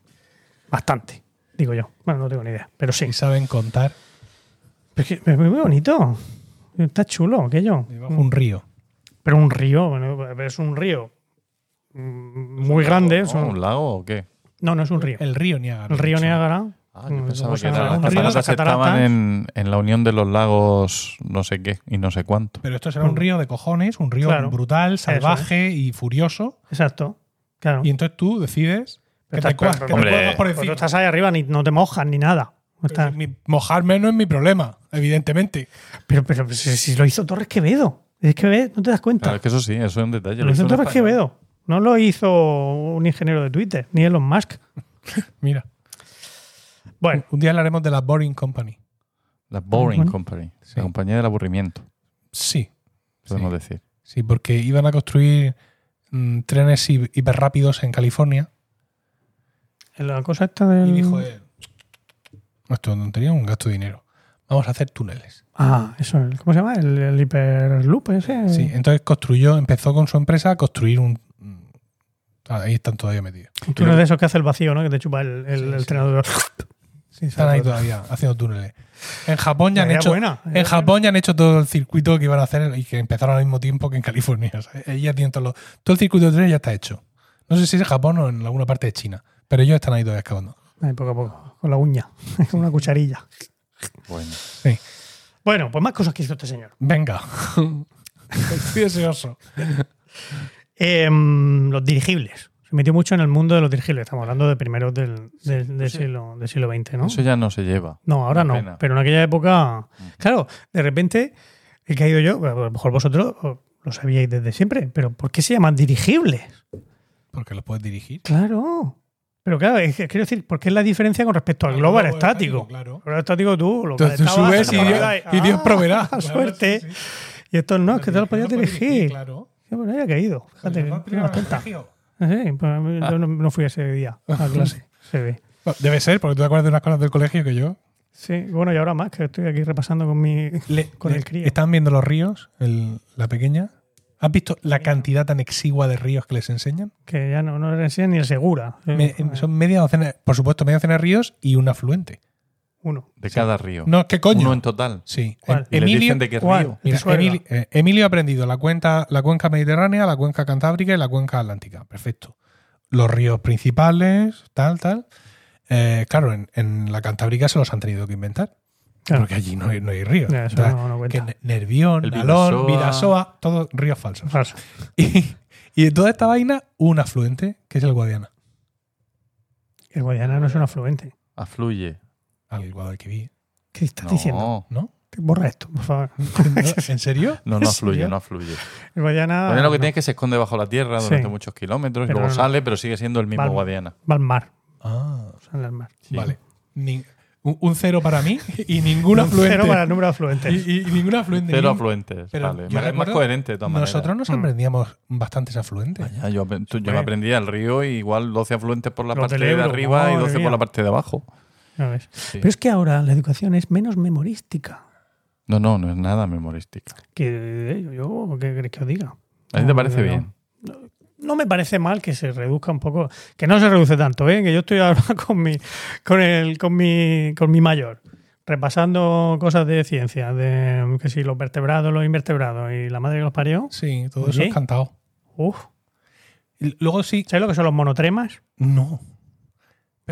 bastante digo yo bueno no tengo ni idea pero sí Y saben contar Pero es, que es muy bonito está chulo aquello un río. pero un río bueno, es un río mm, muy grande ¿No? son- ¿Un lago o qué? no no es un río El río Niágara. el río. Niágara Ah, yo mm, pensaba luego que era- las un río, cataratas las estaban cataratas. en, en la unión de los lagos no sé qué y no sé cuánto. Pero esto será un río de cojones, un río Claro. brutal, es. salvaje y furioso. exacto claro Y entonces tú decides que Pero te, estás- que te hombre, por tú encima. estás ahí arriba ni no te mojas ni nada estás- mi- mojarme no es mi problema, evidentemente. pero, pero, si, si lo hizo Torres Quevedo es que no te das cuenta Claro, es que eso sí, eso es un detalle. lo hizo el Torres. Quevedo no lo hizo un ingeniero de Twitter ni Elon Musk Mira, bueno un día hablaremos de la Boring Company. La Boring Bueno. Company, Sí. la compañía del aburrimiento, Sí, podemos Sí. decir. sí, porque iban a construir mm, trenes hi- hiperrápidos en California. la cosa esta del Y dijo él, esto no tontería, un gasto de dinero. Vamos a hacer túneles. ah eso el- ¿cómo se llama? el, el hiperloop ese Sí, entonces construyó, empezó con su empresa a construir un... mm, Ahí están todavía metidos. un túnel de esos que hace el vacío ¿no? que te chupa el, el, Sí, el sí. Sí, están ahí todavía haciendo túneles. En Japón ya han hecho... buena, En Japón ya han hecho todo el circuito que iban a hacer y que empezaron al mismo tiempo que en California. O sea, ahí ya tienen todo, lo- todo el circuito de trenes ya está hecho. No sé si es en Japón o en alguna parte de China, pero ellos están ahí todavía excavando. Ahí, poco a poco con la uña con una cucharilla Bueno, Sí. bueno pues más cosas que hizo este señor Venga. Estoy deseoso. Em, los dirigibles. Se metió mucho en el mundo de los dirigibles. Estamos hablando de primeros del, del- del siglo, del siglo XX, ¿no? eso ya no se lleva. No, ahora no. pena. Pero en aquella época, claro, de repente he caído yo, a lo mejor vosotros, lo sabíais desde siempre, pero ¿por qué se llaman dirigibles? Porque lo puedes dirigir. Claro. Pero claro, es que quiero decir, ¿por qué es la diferencia con respecto al globo aerostático? Claro. El globo aerostático tú lo Entonces tú subes y Dios, y Dios ¡ah! proveerá. Claro, suerte. sí, sí. Y estos no, es que te lo podías dirigir. Claro. Qué bueno, había caído. Fíjate, Pues que. Sí, pues yo no, no fui ese día a clase. Se ve. Bueno, Debe ser, porque tú te acuerdas de unas cosas del colegio que yo. Sí, bueno, y ahora más, que estoy aquí repasando con mi. Le- Con le- el crío. Están viendo los ríos, el- la pequeña. ¿Has visto la cantidad tan exigua de ríos que les enseñan? Que ya no, no le enseñan ni el segura. Me- Eh, son media docena, por supuesto, media docena de ríos y un afluente. Uno. De cada río. No, ¿qué coño? Uno en total. Sí. ¿Cuál? Y le Emilio, dicen de qué ¿cuál? río. mira, Pisuerga. Emilio, eh, Emilio ha aprendido la, cuenca, la cuenca mediterránea, la cuenca cantábrica y la cuenca atlántica. Perfecto. Los ríos principales, tal, tal. Eh, claro, en, en la cantábrica se los han tenido que inventar. Claro. Porque allí no hay, no hay ríos. Ya, eso Entonces, no- no cuenta. que Ne- Nervión, Nalón. Vidasoa, todos ríos falsos. Falso. Y, y de toda esta vaina, un afluente, que es el Guadiana. El Guadiana no es un afluente. Afluye. Al Guadalquivir. ¿Qué estás diciendo? No. Borra esto, por favor. ¿En serio? no, no ¿En afluye, serio? no afluye. El Guadiana. Guadiana lo que no, tiene es que se esconde bajo la tierra durante Sí. muchos kilómetros y Pero luego no, no. sale, pero sigue siendo el mismo. Guadiana. Va al mar. Ah, Sale al mar. Sí. vale. Ni- un, un cero para mí y ningún afluente. Cero para el número de afluentes. Y, y- y ningún afluente. Cero afluentes. Pero vale. yo Es más coherente de todas maneras. Nosotros nos Mm. aprendíamos bastantes afluentes. Vaya, yo, tú- yo me aprendía el río igual 12 afluentes por la Los parte de Ebro, arriba y madre 12 mía. por la parte de abajo. Sí. Pero es que ahora la educación es menos memorística. No, no, no es nada memorística. Que eh, yo, ¿qué queréis que os diga? ¿A ti te parece no, bien? No me parece mal que se reduzca un poco, que no se reduce tanto, ¿eh? que yo estoy ahora con mi, con el, con mi, con mi mayor, repasando cosas de ciencia, de que si los vertebrados, los invertebrados y la madre que los parió. Sí, todo eso es cantado. Uf, luego sí. ¿sabes lo que son los monotremas? No.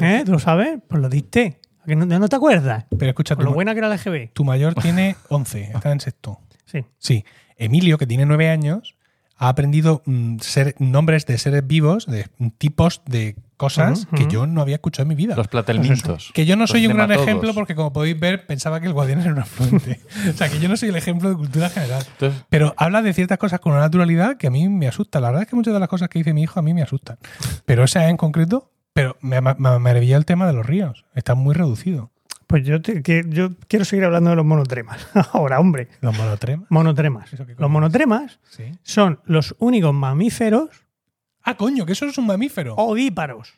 ¿Eh? ¿Tú lo sabes? Pues lo diste. ¿A que no, no te acuerdas? pero escucha, tu, lo buena que era la EGB. tu mayor tiene 11, está en sexto. Sí. Sí. Emilio, que tiene 9 años, ha aprendido mm, ser, nombres de seres vivos, de tipos de cosas que yo no había escuchado en mi vida. Los platelmintos. Que yo no soy un gran ejemplo porque, como podéis ver, pensaba que el guardián era un afluente. o sea, que yo no soy el ejemplo de cultura general. Entonces, Pero habla de ciertas cosas con una naturalidad que a mí me asusta. La verdad es que muchas de las cosas que dice mi hijo a mí me asustan. Pero esa en concreto, pero me, me, me maravilla el tema de los ríos. Está muy reducido. Pues yo, te- que, yo quiero seguir hablando de los monotremas. Ahora, hombre. Los monotremas. Monotremas. ¿Eso qué coño Los monotremas Sí. son los únicos mamíferos Ah, coño, que eso es un mamífero. ovíparos.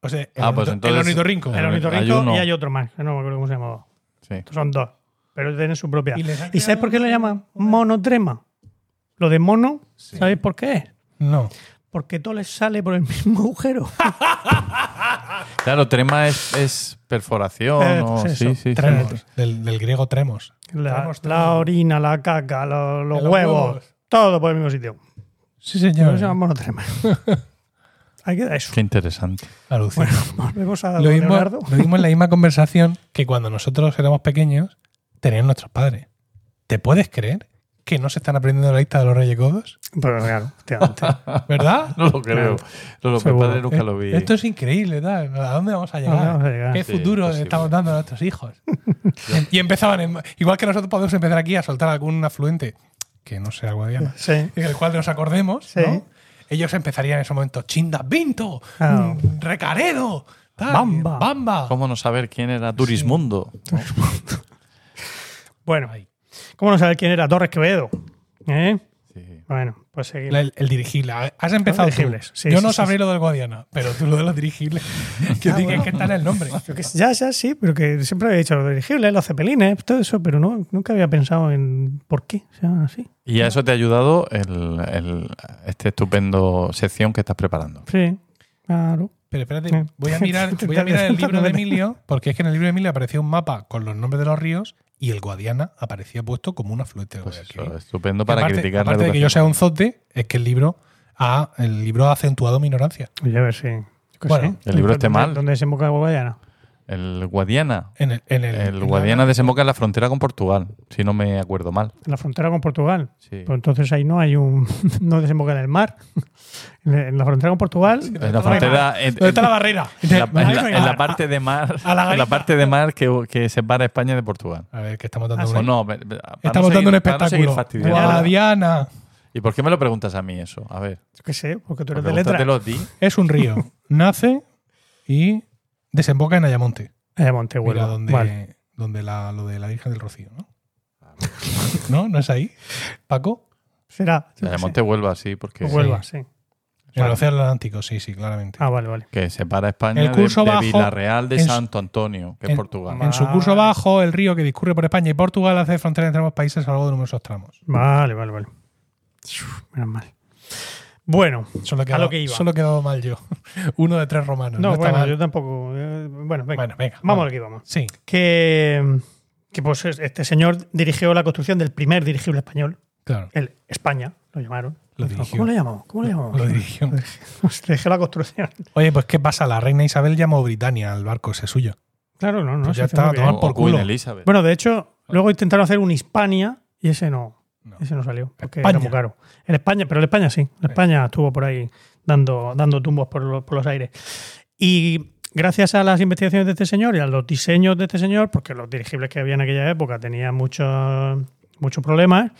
O sea, el, Ah, pues entonces- el ornitorrinco. El Hay ornitorrinco uno. y hay otro más, no me acuerdo cómo se llamaba. sí. Estos son dos, pero tienen su propia. Y les han ¿Y sabes por qué lo llaman monotrema? Lo de mono, Sí. ¿sabéis por qué es? No. Porque todo les sale por el mismo agujero. Claro, trema es, es perforación. Eh, o- pues sí, sí, sí. Tremos. Del, del griego tremos. La, Tremos, la tremos. orina, la caca, lo- los, huevos, huevos. todo por el mismo sitio. Sí, Por señor. eso se llama monotrema. Ahí queda eso. Qué interesante. Alucina. Bueno, volvemos a lo, mismo, Leonardo. lo mismo en la misma conversación que cuando nosotros éramos pequeños tenían nuestros padres. ¿Te puedes creer que no se están aprendiendo la lista de los Reyes Godos? Pero claro, efectivamente. ¿Verdad? No lo creo. No, lo padre nunca lo vi. Eh, Esto es increíble, tal. ¿A dónde vamos a llegar? dónde vamos a llegar? ¿Qué Sí, futuro estamos dando a nuestros hijos? y empezaban, en- igual que nosotros podemos empezar aquí a soltar algún afluente que no sea guadiana, Sí. en el cual nos acordemos, Sí. ¿no? Ellos empezarían en ese momento, Chinda Vinto, Claro. mm, Recaredo, tal, Bamba. Bamba. ¿Cómo no saber quién era Turismundo? Bueno, Ahí. ¿Cómo no saber quién era Torres Quevedo? ¿Eh? Sí. Bueno, pues seguimos. El, el dirigible. Has empezado Los dirigibles, sí, Yo sí, no sí, sabré sí. lo del Guadiana, pero tú lo de los dirigibles. que, Ah, que- bueno. que está en el nombre. Que- ya, ya, sí, pero que siempre había dicho los dirigibles, los cepelines, todo eso, pero no, nunca había pensado en por qué se llaman así. Y a eso te ha ayudado el, el- este estupendo sección que estás preparando. Sí, claro. Pero espérate, voy a mirar, voy a mirar el libro de Emilio, porque es que en el libro de Emilio aparecía un mapa con los nombres de los ríos y el Guadiana aparecía puesto como un afluente Pues eso, estupendo para aparte, criticar la aparte de que yo sea un zote, es que el libro ha, el libro ha acentuado mi ignorancia. Oye, a ver si. Bueno, el libro esté ¿Dónde- mal. ¿Dónde desemboca? El Guadiana. En el, en el, El en la- Guadiana desemboca en la frontera con Portugal, si no me acuerdo mal. En la frontera con Portugal. Sí. Pues entonces ahí no hay un. no desemboca en el mar. En la- frontera con Portugal. En la frontera. en- ¿Dónde está en- la barrera? en la, en la- en parte de mar, en la parte de mar que, que separa España de Portugal. A ver, que estamos dando Ah, un, O no, estamos dando un espectáculo. fastidiando. Guadiana. ¿Y por qué me lo preguntas a mí eso? A ver, Yo qué sé, porque tú eres porque de letra. te lo di. Es un río. Nace y desemboca en Ayamonte. Eh, Montehuelva. Mira, donde, Vale. donde la, lo de la Virgen del Rocío, ¿no? ¿No? ¿No es ahí? ¿Paco? Será. O sea, Monte Huelva, sí, porque Huelva, sí. En el Océano Atlántico, sí, sí, claramente. Ah, vale, vale. que separa España El curso de, de bajo Villarreal de en su- Santo Antonio, que es Portugal. En su curso bajo, el río que discurre por España y Portugal hace frontera entre ambos países a lo largo de numerosos tramos. Vale, vale, vale. Uf, Menos mal. Bueno, Solo he A quedado, lo que iba. Solo he quedado mal yo. Uno de tres romanos. no, No, está bueno, mal. yo tampoco. eh, bueno, venga. Bueno, venga. vamos a lo que íbamos. Sí, Que, que pues este señor dirigió la construcción del primer dirigible español, claro. el España, lo llamaron. Lo. ¿Cómo le llamamos? ¿Cómo le llamamos? Lo dirigió. Dirigió la construcción. Oye, pues ¿qué pasa? La reina Isabel llamó Britannia al barco ese suyo. Claro, no, no. Pues ya hizo está, muy bien. toma por culo. Elizabeth. Bueno, de hecho, luego intentaron hacer un Hispania y ese no. No. Ese no salió, porque España. era muy caro. El España, pero el España sí. El España estuvo por ahí dando, dando tumbos por, lo- por los aires. Y gracias a las investigaciones de este señor y a los diseños de este señor, porque los dirigibles que había en aquella época tenían muchos muchos problemas,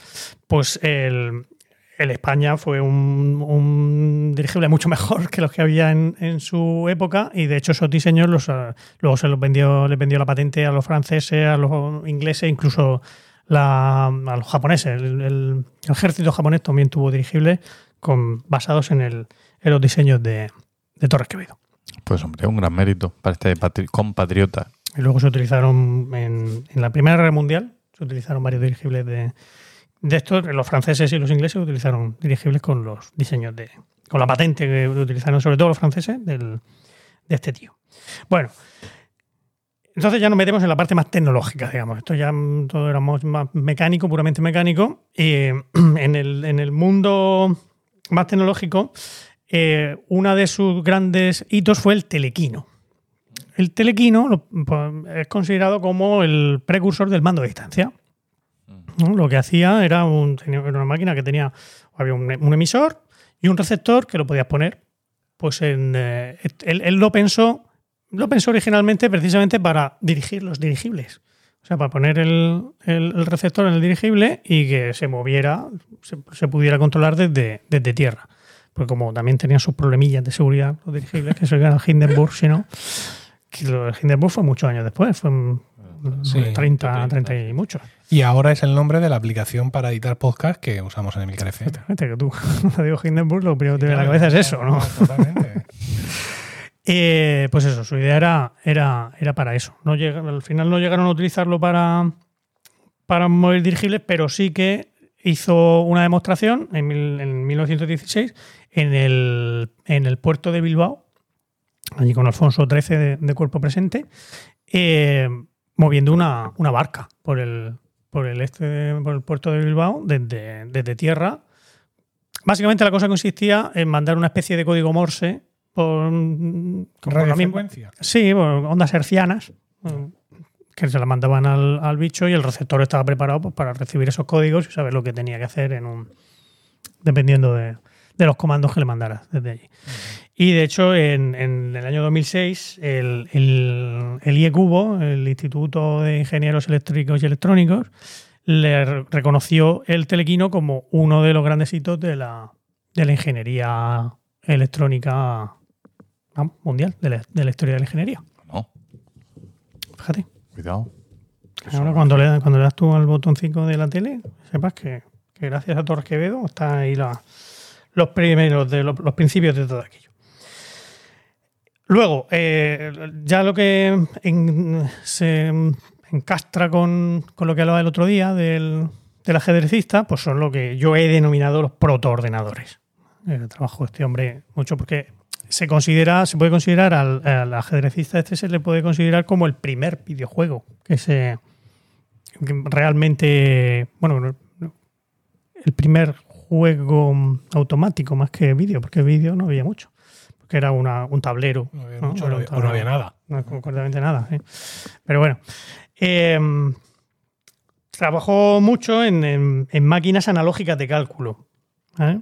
pues el, el España fue un, un dirigible mucho mejor que los que había en, en su época y de hecho esos diseños los, ah, luego se los vendió, les vendió la patente a los franceses, a los ingleses, incluso la- a los japoneses. El, el- el ejército japonés también tuvo dirigibles con, basados en, el, en los diseños de, de Torres Quevedo. Pues hombre, un gran mérito para este patri- compatriota. Y luego se utilizaron en, en la Primera Guerra Mundial, se utilizaron varios dirigibles de, de estos. Los franceses y los ingleses utilizaron dirigibles con los diseños de. con la patente que utilizaron, sobre todo los franceses, del- de este tío. Bueno. Entonces ya nos metemos en la parte más tecnológica, digamos. Esto ya mm, todo era más mecánico, puramente mecánico. Y en, el, en el mundo más tecnológico, eh, una de sus grandes hitos fue el telequino. El telequino pues, es considerado como el precursor del mando a distancia. ¿no? Lo que hacía era, un- tenía- una máquina que tenía había un, un emisor y un receptor que lo podías poner. Pues en, eh, él, él lo pensó, lo pensó originalmente precisamente para dirigir los dirigibles. O sea, para poner el, el- el receptor en el dirigible y que se moviera, se, se pudiera controlar desde, desde tierra. Porque como también tenían sus problemillas de seguridad los dirigibles, que se el Hindenburg, si no, que lo de Hindenburg fue muchos años después, fue Sí, 30, 30 y muchos. Y ahora es el nombre de la aplicación para editar podcast que usamos en Emilcar FM. Exactamente, que tú, cuando digo Hindenburg, lo primero que te viene a la cabeza es eso, ¿no? Totalmente. Eh, pues eso, su idea era, era, era para eso. No llega- al final no llegaron a utilizarlo para, para mover dirigibles, pero sí que hizo una demostración en, mil- en 1916 en el, en el puerto de Bilbao, allí con Alfonso XIII de, de cuerpo presente, eh, moviendo una, una barca por el, por el este de- por el puerto de Bilbao desde, desde tierra. Básicamente la cosa consistía en mandar una especie de código Morse por, por la misma-. Sí, bueno, ondas hercianas, que se las mandaban al, al bicho y el receptor estaba preparado pues, para recibir esos códigos y saber lo que tenía que hacer en un dependiendo de, de los comandos que le mandaras desde allí. Y de hecho, en, en el año 2006, el, el, el IECUBO, el Instituto de Ingenieros Eléctricos y Electrónicos, le re- reconoció el telequino como uno de los grandes hitos de la, de la ingeniería electrónica mundial, de la, de la historia de la ingeniería. No, Fíjate. cuidado. Ahora cuando le, cuando le das tú al botoncito de la tele, sepas que, que gracias a Torres Quevedo están ahí la- los primeros de los, los principios de todo aquello. Luego, eh, ya lo que en- se encastra con, con lo que hablaba el otro día del, del ajedrecista, pues son lo que yo he denominado los protoordenadores. El trabajo de este hombre mucho porque se considera, se puede considerar al, al ajedrecista este se le puede considerar como el primer videojuego que se que realmente, bueno, no- no, el primer juego automático más que vídeo, porque vídeo no había mucho. Que era una, un tablero. No había ¿no? mucho, no había- o no había tablero. nada. No, concretamente nada. Pero bueno. eh, trabajó mucho en, en- en máquinas analógicas de cálculo. ¿vale?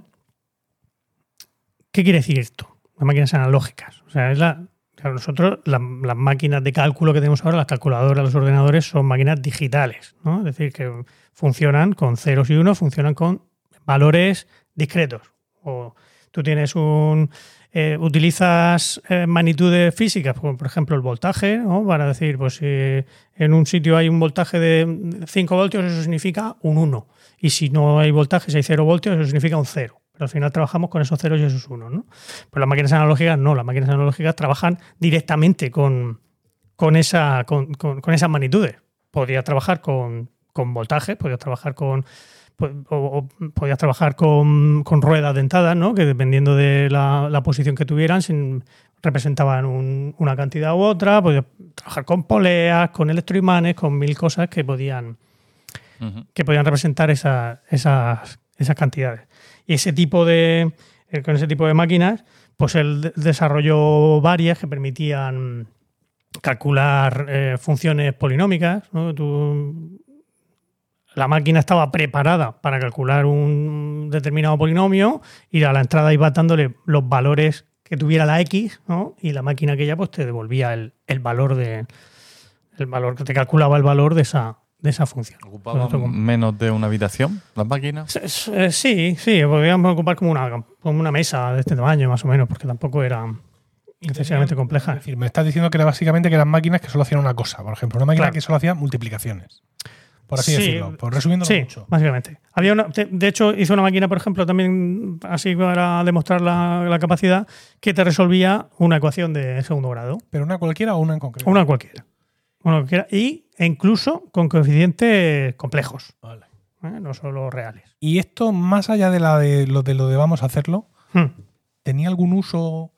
¿Qué quiere decir esto? Las máquinas analógicas. O sea, es la. nosotros, la- las máquinas de cálculo que tenemos ahora, las calculadoras, los ordenadores, son máquinas digitales. ¿no? Es decir, que funcionan con ceros y unos, funcionan con valores discretos. O tú tienes un. Eh, utilizas eh, magnitudes físicas, como por ejemplo el voltaje, ¿no? para decir, pues si en un sitio hay un voltaje de 5 voltios, eso significa un 1. Y si no hay voltaje, si hay 0 voltios, eso significa un 0. Pero al final trabajamos con esos ceros y esos unos. ¿no? Pero las máquinas analógicas no, las máquinas analógicas trabajan directamente con, con, esa, con, con- esas magnitudes. Podrías trabajar con, con voltaje, podrías trabajar con po- o, o podías trabajar con, con ruedas dentadas, ¿no? que dependiendo de la, la posición que tuvieran, sin- representaban un- una cantidad u otra, podías trabajar con poleas, con electroimanes, con mil cosas que podían, que podían representar esa- esas, esas cantidades. Y ese tipo de, eh, con ese tipo de máquinas, pues él de- desarrolló varias que permitían calcular eh, funciones polinómicas. ¿no? Tú- la máquina estaba preparada para calcular un determinado polinomio y a la entrada iba dándole los valores que tuviera la X, ¿no? Y la máquina aquella pues te devolvía el, el valor de el valor que te calculaba el valor de esa, de esa función. ¿Ocupaban menos de una habitación las máquinas? Eh, Sí, sí, podríamos ocupar como una, como una mesa de este tamaño, más o menos, porque tampoco era excesivamente Es compleja. decir, me estás diciendo que era básicamente que eran máquinas que solo hacían una cosa. Por ejemplo, una máquina Claro. que solo hacía multiplicaciones. Por así Sí, decirlo. Por resumiendo Sí, mucho. básicamente. Había una, de, hecho, hizo una máquina, por ejemplo, también así para demostrar la, la capacidad, que te resolvía una ecuación de segundo grado. Pero una cualquiera o una en concreto. Una cualquiera. Una cualquiera. Y, e incluso con coeficientes complejos, Vale. ¿eh? no solo reales. Y esto, más allá de, la de lo de lo de vamos a hacerlo, Hmm. ¿tenía algún uso?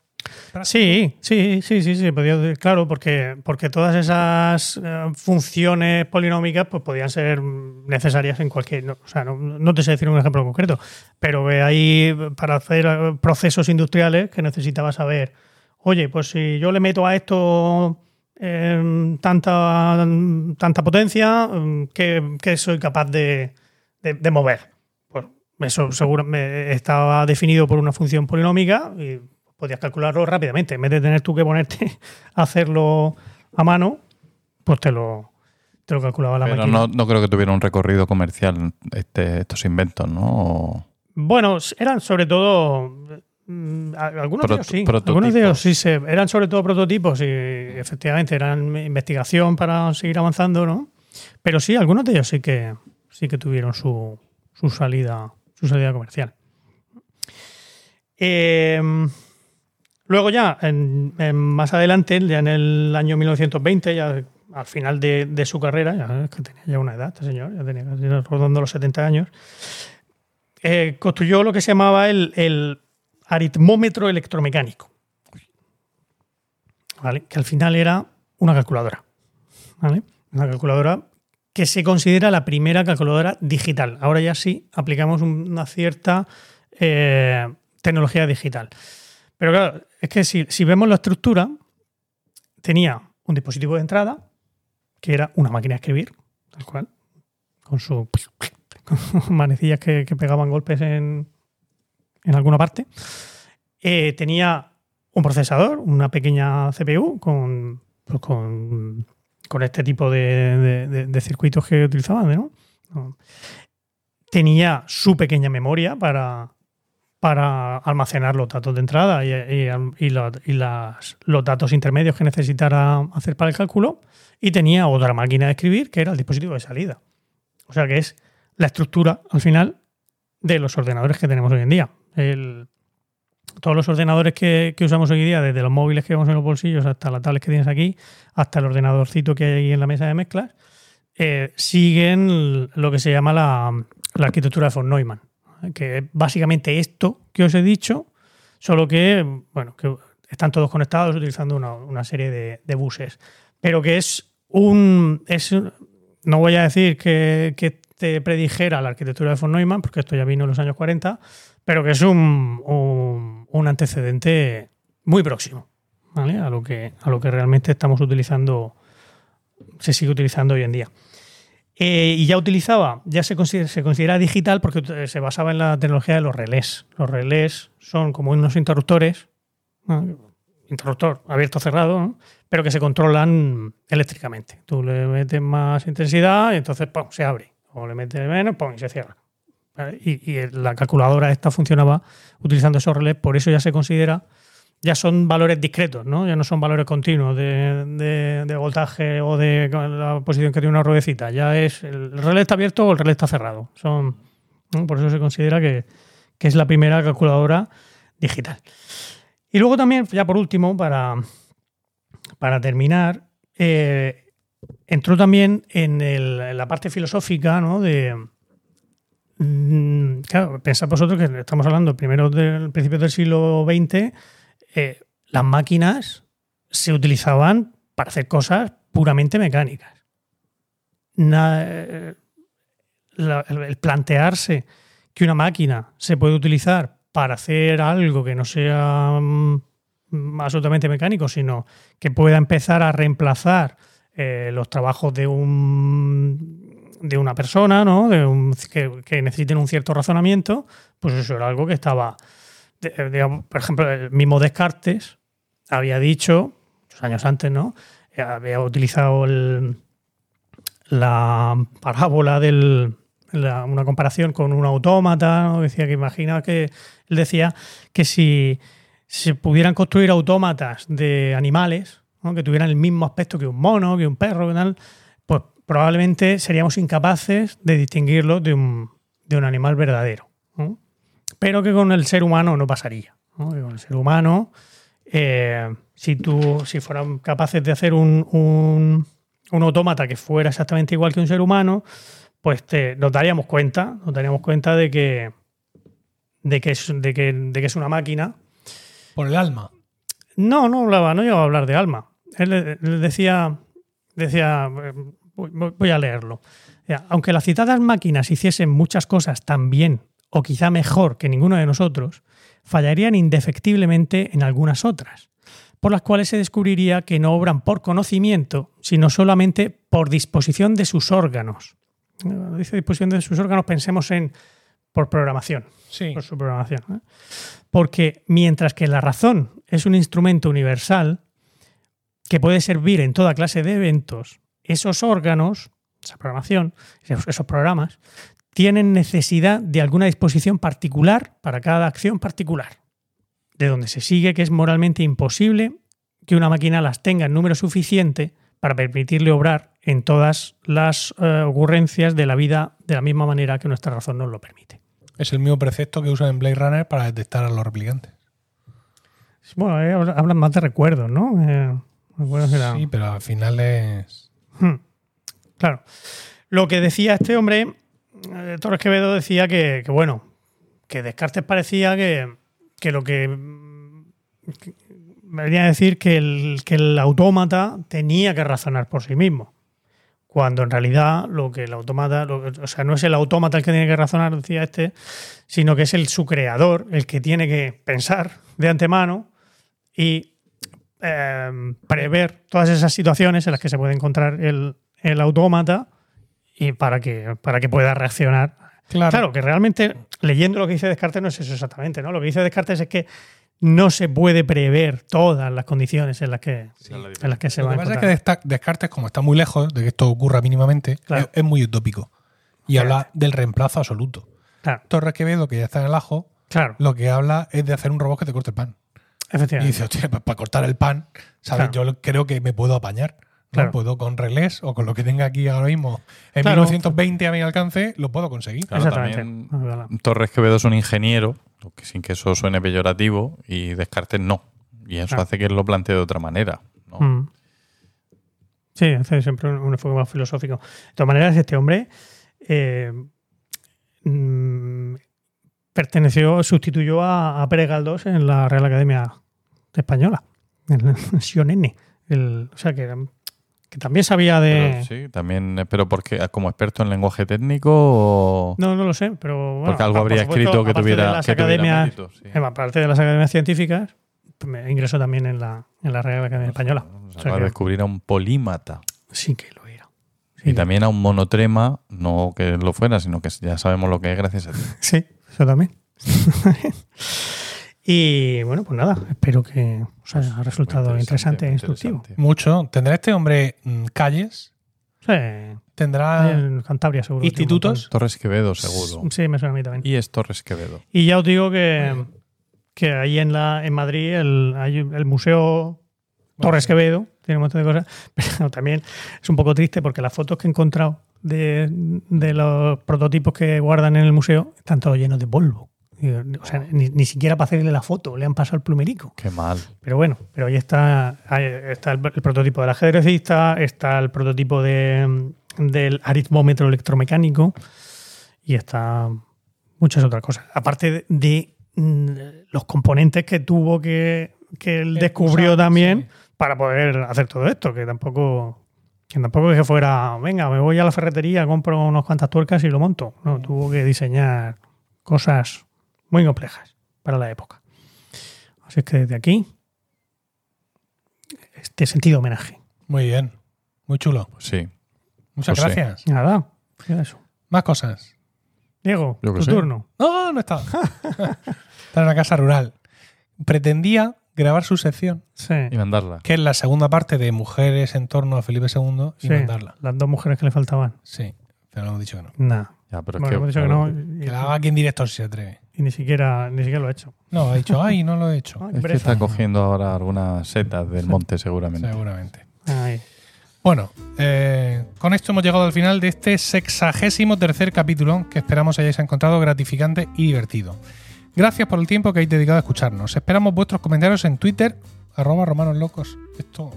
Sí, sí, sí, sí, sí, podía claro, porque, porque todas esas eh, funciones polinómicas pues podían ser necesarias en cualquier, o sea, no, no te sé decir un ejemplo concreto, pero que hay para hacer eh, procesos industriales que necesitaba saber, oye, pues si yo le meto a esto eh, tanta, tanta potencia, mm, ¿qué, qué soy capaz de, de- de mover? Pues eso seguro me- estaba definido por una función polinómica y podías calcularlo rápidamente. En vez de tener tú que ponerte a hacerlo a mano, pues te lo, te lo calculaba la Pero máquina. no, no creo que tuviera un recorrido comercial este, estos inventos, ¿no? O- Bueno, eran sobre todo. mm, Algunos de ellos sí. Algunos de ellos sí se, eran sobre todo prototipos y efectivamente eran investigación para seguir avanzando, ¿no? Pero sí, algunos de ellos sí que sí que tuvieron su, su salida, su salida comercial. Eh, luego ya, más adelante, ya en el año 1920, ya al final de, su carrera, ya tenía ya una edad este señor, ya tenía casi rodando los 70 años, eh, construyó lo que se llamaba el, aritmómetro electromecánico. Que al final era una calculadora. Una calculadora que se considera la primera calculadora digital. Ahora ya sí aplicamos un- una cierta eh, tecnología digital. Pero claro, es que si, si vemos la estructura, tenía un dispositivo de entrada, que era una máquina de escribir, tal cual, con su con manecillas que, que pegaban golpes en, en alguna parte. Eh, tenía un procesador, una pequeña CPU con, pues con, con este tipo de, de- de- circuitos que utilizaban. No. Tenía su pequeña memoria para, para almacenar los datos de entrada y, y las- los datos intermedios que necesitara hacer para el cálculo. Y tenía otra máquina de escribir que era el dispositivo de salida. O sea que es la estructura al final de los ordenadores que tenemos hoy en día. Todos los ordenadores que, usamos hoy día, desde los móviles que vemos en los bolsillos hasta las tablets que tienes aquí, hasta el ordenadorcito que hay ahí en la mesa de mezclas, eh, siguen lo que se llama la, la arquitectura de von Neumann. Que es básicamente esto que os he dicho, solo que, bueno, que están todos conectados utilizando una, una serie de, buses, pero que es un... Es, no voy a decir que, que te predijera la arquitectura de von Neumann, porque esto ya vino en los años 40, pero que es un, un, un antecedente muy próximo ¿vale? a, lo que, a lo que realmente estamos utilizando, se sigue utilizando hoy en día. Eh, y ya utilizaba, ya se considera, se considera digital porque se basaba en la tecnología de los relés. Los relés son como unos interruptores, interruptor abierto cerrado, ¿no? pero que se controlan eléctricamente. Tú le metes más intensidad y entonces ¡pum! se abre. O le metes menos ¡pum! y se cierra. Y, y la calculadora esta funcionaba utilizando esos relés, por eso ya se considera, ya son valores discretos, ¿no? ya no son valores continuos de, voltaje o de la posición que tiene una ruedecita. Ya es el relé está abierto o el relé está cerrado. Son. Por eso se considera que, que es la primera calculadora digital. Y luego también, ya por último, para, para terminar, eh, entró también en la parte filosófica, ¿no? De, mm, claro, pensad vosotros que estamos hablando primero del principio del siglo XX, eh, las máquinas se utilizaban para hacer cosas puramente mecánicas. Eh, el plantearse que una máquina se puede utilizar para hacer algo que no sea mm, absolutamente mecánico, sino que pueda empezar a reemplazar eh, los trabajos de un de una persona, ¿no? De un- que, que necesiten un cierto razonamiento, pues eso era algo que estaba, eh, digamos, por ejemplo, el mismo Descartes había dicho, muchos años antes, ¿no? Eh, Había utilizado el- la parábola del, la- una comparación con un autómata, ¿no? decía que imagina que él decía que si se pudieran construir autómatas de animales, ¿no? que tuvieran el mismo aspecto que un mono, que un perro, tal, pues probablemente seríamos incapaces de distinguirlo de un, de un animal verdadero. Pero que con el ser humano no pasaría. ¿no? Que con el ser humano, eh, si tú, si fueran capaces de hacer un, un, un autómata que fuera exactamente igual que un ser humano, pues te- nos daríamos cuenta, nos daríamos cuenta de que, de que, es, de que, de que es una máquina Por el alma. no, no hablaba, no llegaba a hablar de alma. Él, él decía, decía, voy, voy a leerlo. Aunque las citadas máquinas hiciesen muchas cosas tan bien o quizá mejor que ninguno de nosotros, fallarían indefectiblemente en algunas otras, por las cuales se descubriría que no obran por conocimiento, sino solamente por disposición de sus órganos. Cuando dice disposición de sus órganos, pensemos en por programación Sí. por su programación. ¿eh? Porque mientras que la razón es un instrumento universal que puede servir en toda clase de eventos, esos órganos, esa programación, esos, esos programas, tienen necesidad de alguna disposición particular para cada acción particular. De donde se sigue que es moralmente imposible que una máquina las tenga en número suficiente para permitirle obrar en todas las eh, ocurrencias de la vida de la misma manera que nuestra razón nos lo permite. Es el mismo precepto que usan en Blade Runner para detectar a los replicantes. Bueno, eh, hablan más de recuerdos, ¿no? Eh, recuerdos que era- Sí, pero al final es. Hmm. Claro. Lo que decía este hombre, eh, Torres Quevedo, decía que, bueno, que Descartes parecía que, que lo que, mm, que venía a decir que el, que el autómata tenía que razonar por sí mismo. Cuando en realidad lo que el autómata, o sea, no es el autómata el que tiene que razonar, decía este, sino que es el su creador el que tiene que pensar de antemano y eh, prever todas esas situaciones en las que se puede encontrar el, el autómata y para que, para que pueda reaccionar. Claro. Claro, que realmente leyendo lo que dice Descartes no es eso exactamente, ¿no? Lo que dice Descartes es que no se puede prever todas las condiciones en las que, en las que se Lo va que a pasa es que Descartes, como está muy lejos de que esto ocurra mínimamente, Claro. es, es muy utópico. Y habla del reemplazo absoluto. Claro, Torres Quevedo, que ya está en el ajo, claro, lo que habla es de hacer un robot que te corte el pan. Y dice, hostia, pues para cortar el pan, ¿sabes? Claro. Yo creo que me puedo apañar. ¿No? Claro. Puedo con relés o con lo que tenga aquí ahora mismo en Claro. 1920 a mi alcance, lo puedo conseguir. Claro, Exactamente. también Es verdad. Torres Quevedo es un ingeniero, sin que eso suene peyorativo, y Descartes no. Y eso hace que él lo plantee de otra manera. ¿no? Mm. Sí, hace siempre un, un enfoque más filosófico. De todas maneras, este hombre eh, mm, perteneció, sustituyó a, a Pérez Galdós en la Real Academia Española, en el Sionene. El- o sea, que, era- que también sabía de... Pero sí, también, eh, pero porque como experto en lenguaje técnico o No, no lo sé, pero... bueno, porque algo por habría supuesto, escrito que tuviera, las que tuviera mérito, sí. aparte de las academias científicas, me ingresó también en la, en la Real Academia Española. Se O sea que descubrir a un polímata. sí que lo era. Sí, Y también a un monotrema, no que lo fuera, sino que ya sabemos lo que es gracias a ti. Sí, eso también. y bueno, pues nada, espero que os haya resultado Muy interesante e instructivo. interesante. Mucho. ¿Tendrá este hombre mm, calles? Sí, ¿Tendrá en Cantabria seguro. institutos? Torres Quevedo, seguro. Sí, me suena a mí también. Y es Torres Quevedo. Y ya os digo que, que ahí en, la, en Madrid el, hay el Museo Torres Quevedo tiene un montón de cosas, pero también es un poco triste porque las fotos que he encontrado de, de los prototipos que guardan en el museo están todos llenos de polvo. O sea, ni, ni siquiera para hacerle la foto le han pasado el plumerico. Qué mal. Pero bueno, pero ahí está, ahí está el, el prototipo del ajedrecista, está el prototipo de, del aritmómetro electromecánico y está muchas otras cosas. Aparte de, de, mm, los componentes que tuvo que, que él descubrió usar, también sí. para poder hacer todo esto, que tampoco... Que tampoco es que fuera, venga, me voy a la ferretería, compro unas cuantas tuercas y lo monto. No, tuvo que diseñar cosas muy complejas para la época. Así es que desde aquí, este sentido homenaje. Muy bien. Muy chulo. Pues sí. Muchas Pues gracias. Nada, eso. Más cosas. Diego, Yo que tu sé. turno. No, no está. está en una casa rural. Pretendía grabar su sección, Sí. Y mandarla. que es la segunda parte de Mujeres en torno a Felipe II, y sí, mandarla. Las dos mujeres que le faltaban. Sí, pero hemos dicho que no. Nada. Ya, pero es Bueno, que, hemos dicho que claro, no. Que Y, la haga aquí en directo si se atreve. Y ni siquiera ni siquiera lo ha hecho. No, ha dicho, ay, no lo he hecho. Ay, Es que está cogiendo ahora algunas setas del monte, seguramente. Seguramente. Ay. Bueno, eh, con esto hemos llegado al final de este sexagésimo tercer capítulo que esperamos hayáis encontrado gratificante y divertido. Gracias por el tiempo que habéis dedicado a escucharnos. Esperamos vuestros comentarios en Twitter, arroba romanos locos. Esto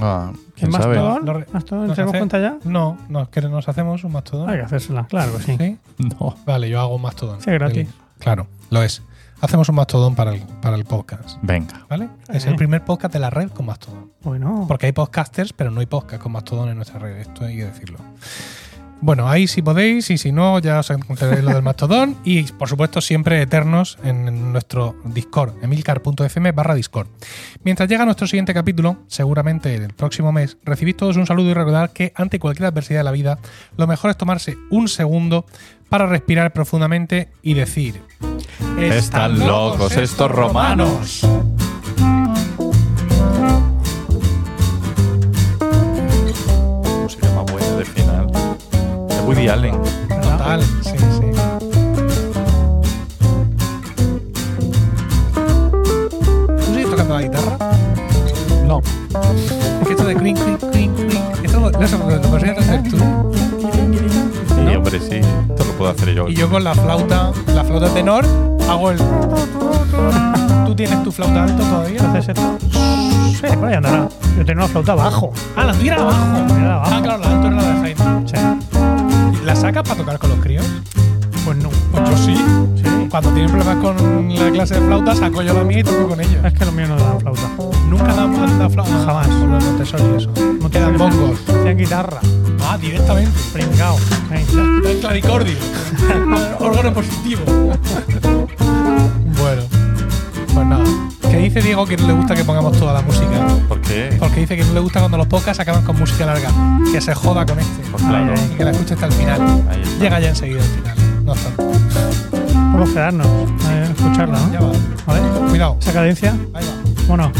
Ah, ¿Qué ¿Quién más sabe? Lo ¿Mastodon? nos ¿Tenemos hace- cuenta ya? no, no es que nos hacemos un mastodón. Hay que hacérsela, claro que sí. ¿Sí? No. Vale, yo hago un mastodón. Sí, gratis. El- claro, lo es. Hacemos un mastodón para el, para el podcast. Venga. ¿Vale? Es Eh. el primer podcast de la red con mastodón. Bueno, Porque hay podcasters, pero no hay podcast con Mastodon en nuestra red. Esto hay que decirlo. Bueno, ahí sí podéis, y si no, ya os encontraréis lo del Mastodon. Y por supuesto, siempre eternos en nuestro Discord, emilcar.fm barra Discord. Mientras llega nuestro siguiente capítulo, seguramente el próximo mes, recibid todos un saludo y recordad que ante cualquier adversidad de la vida, lo mejor es tomarse un segundo para respirar profundamente y decir: Están locos estos romanos". Música más buena de final. De Woody Allen. Total, sí, sí. ¿Tú sigues tocando la guitarra? No. Es que esto de clink, clink, clink, clink. Esto lo, eso lo, lo tú. Sí, hombre, sí. Esto lo puedo hacer yo. Y yo con la flauta, la flauta tenor, hago el. ¿Tú tienes tu flauta alto todavía? ¿haces esto? Sí, por ahí andará. Yo tenía una flauta abajo. Ah, la tuya era abajo. Era abajo. Ah, claro, la alto era la de Jaime. Sí. ¿La sacas para tocar con los críos? Pues no. Pues yo sí. Sí. Cuando tienen problemas con la clase de flauta, saco yo la mía y toco con ellos. Es que lo mío no da flauta. Nunca dan dan flauta. Jamás. Por los Montessori y eso. No quedan bongos. Hacían guitarra. Ah, directamente. Pringao. El claricordio. Órgano positivo. bueno. Pues nada. Que dice Diego que no le gusta que pongamos toda la música. ¿Por qué? Porque dice que no le gusta cuando los podcasts acaban con música larga. Que se joda con este. Pues claro. Y que la escuche hasta el final. Está. Llega ya enseguida al final. No obstante. Podemos quedarnos a escucharla, Ya ¿no? va. ¿Vale? Cuidado. Esa cadencia. Ahí va. Bueno.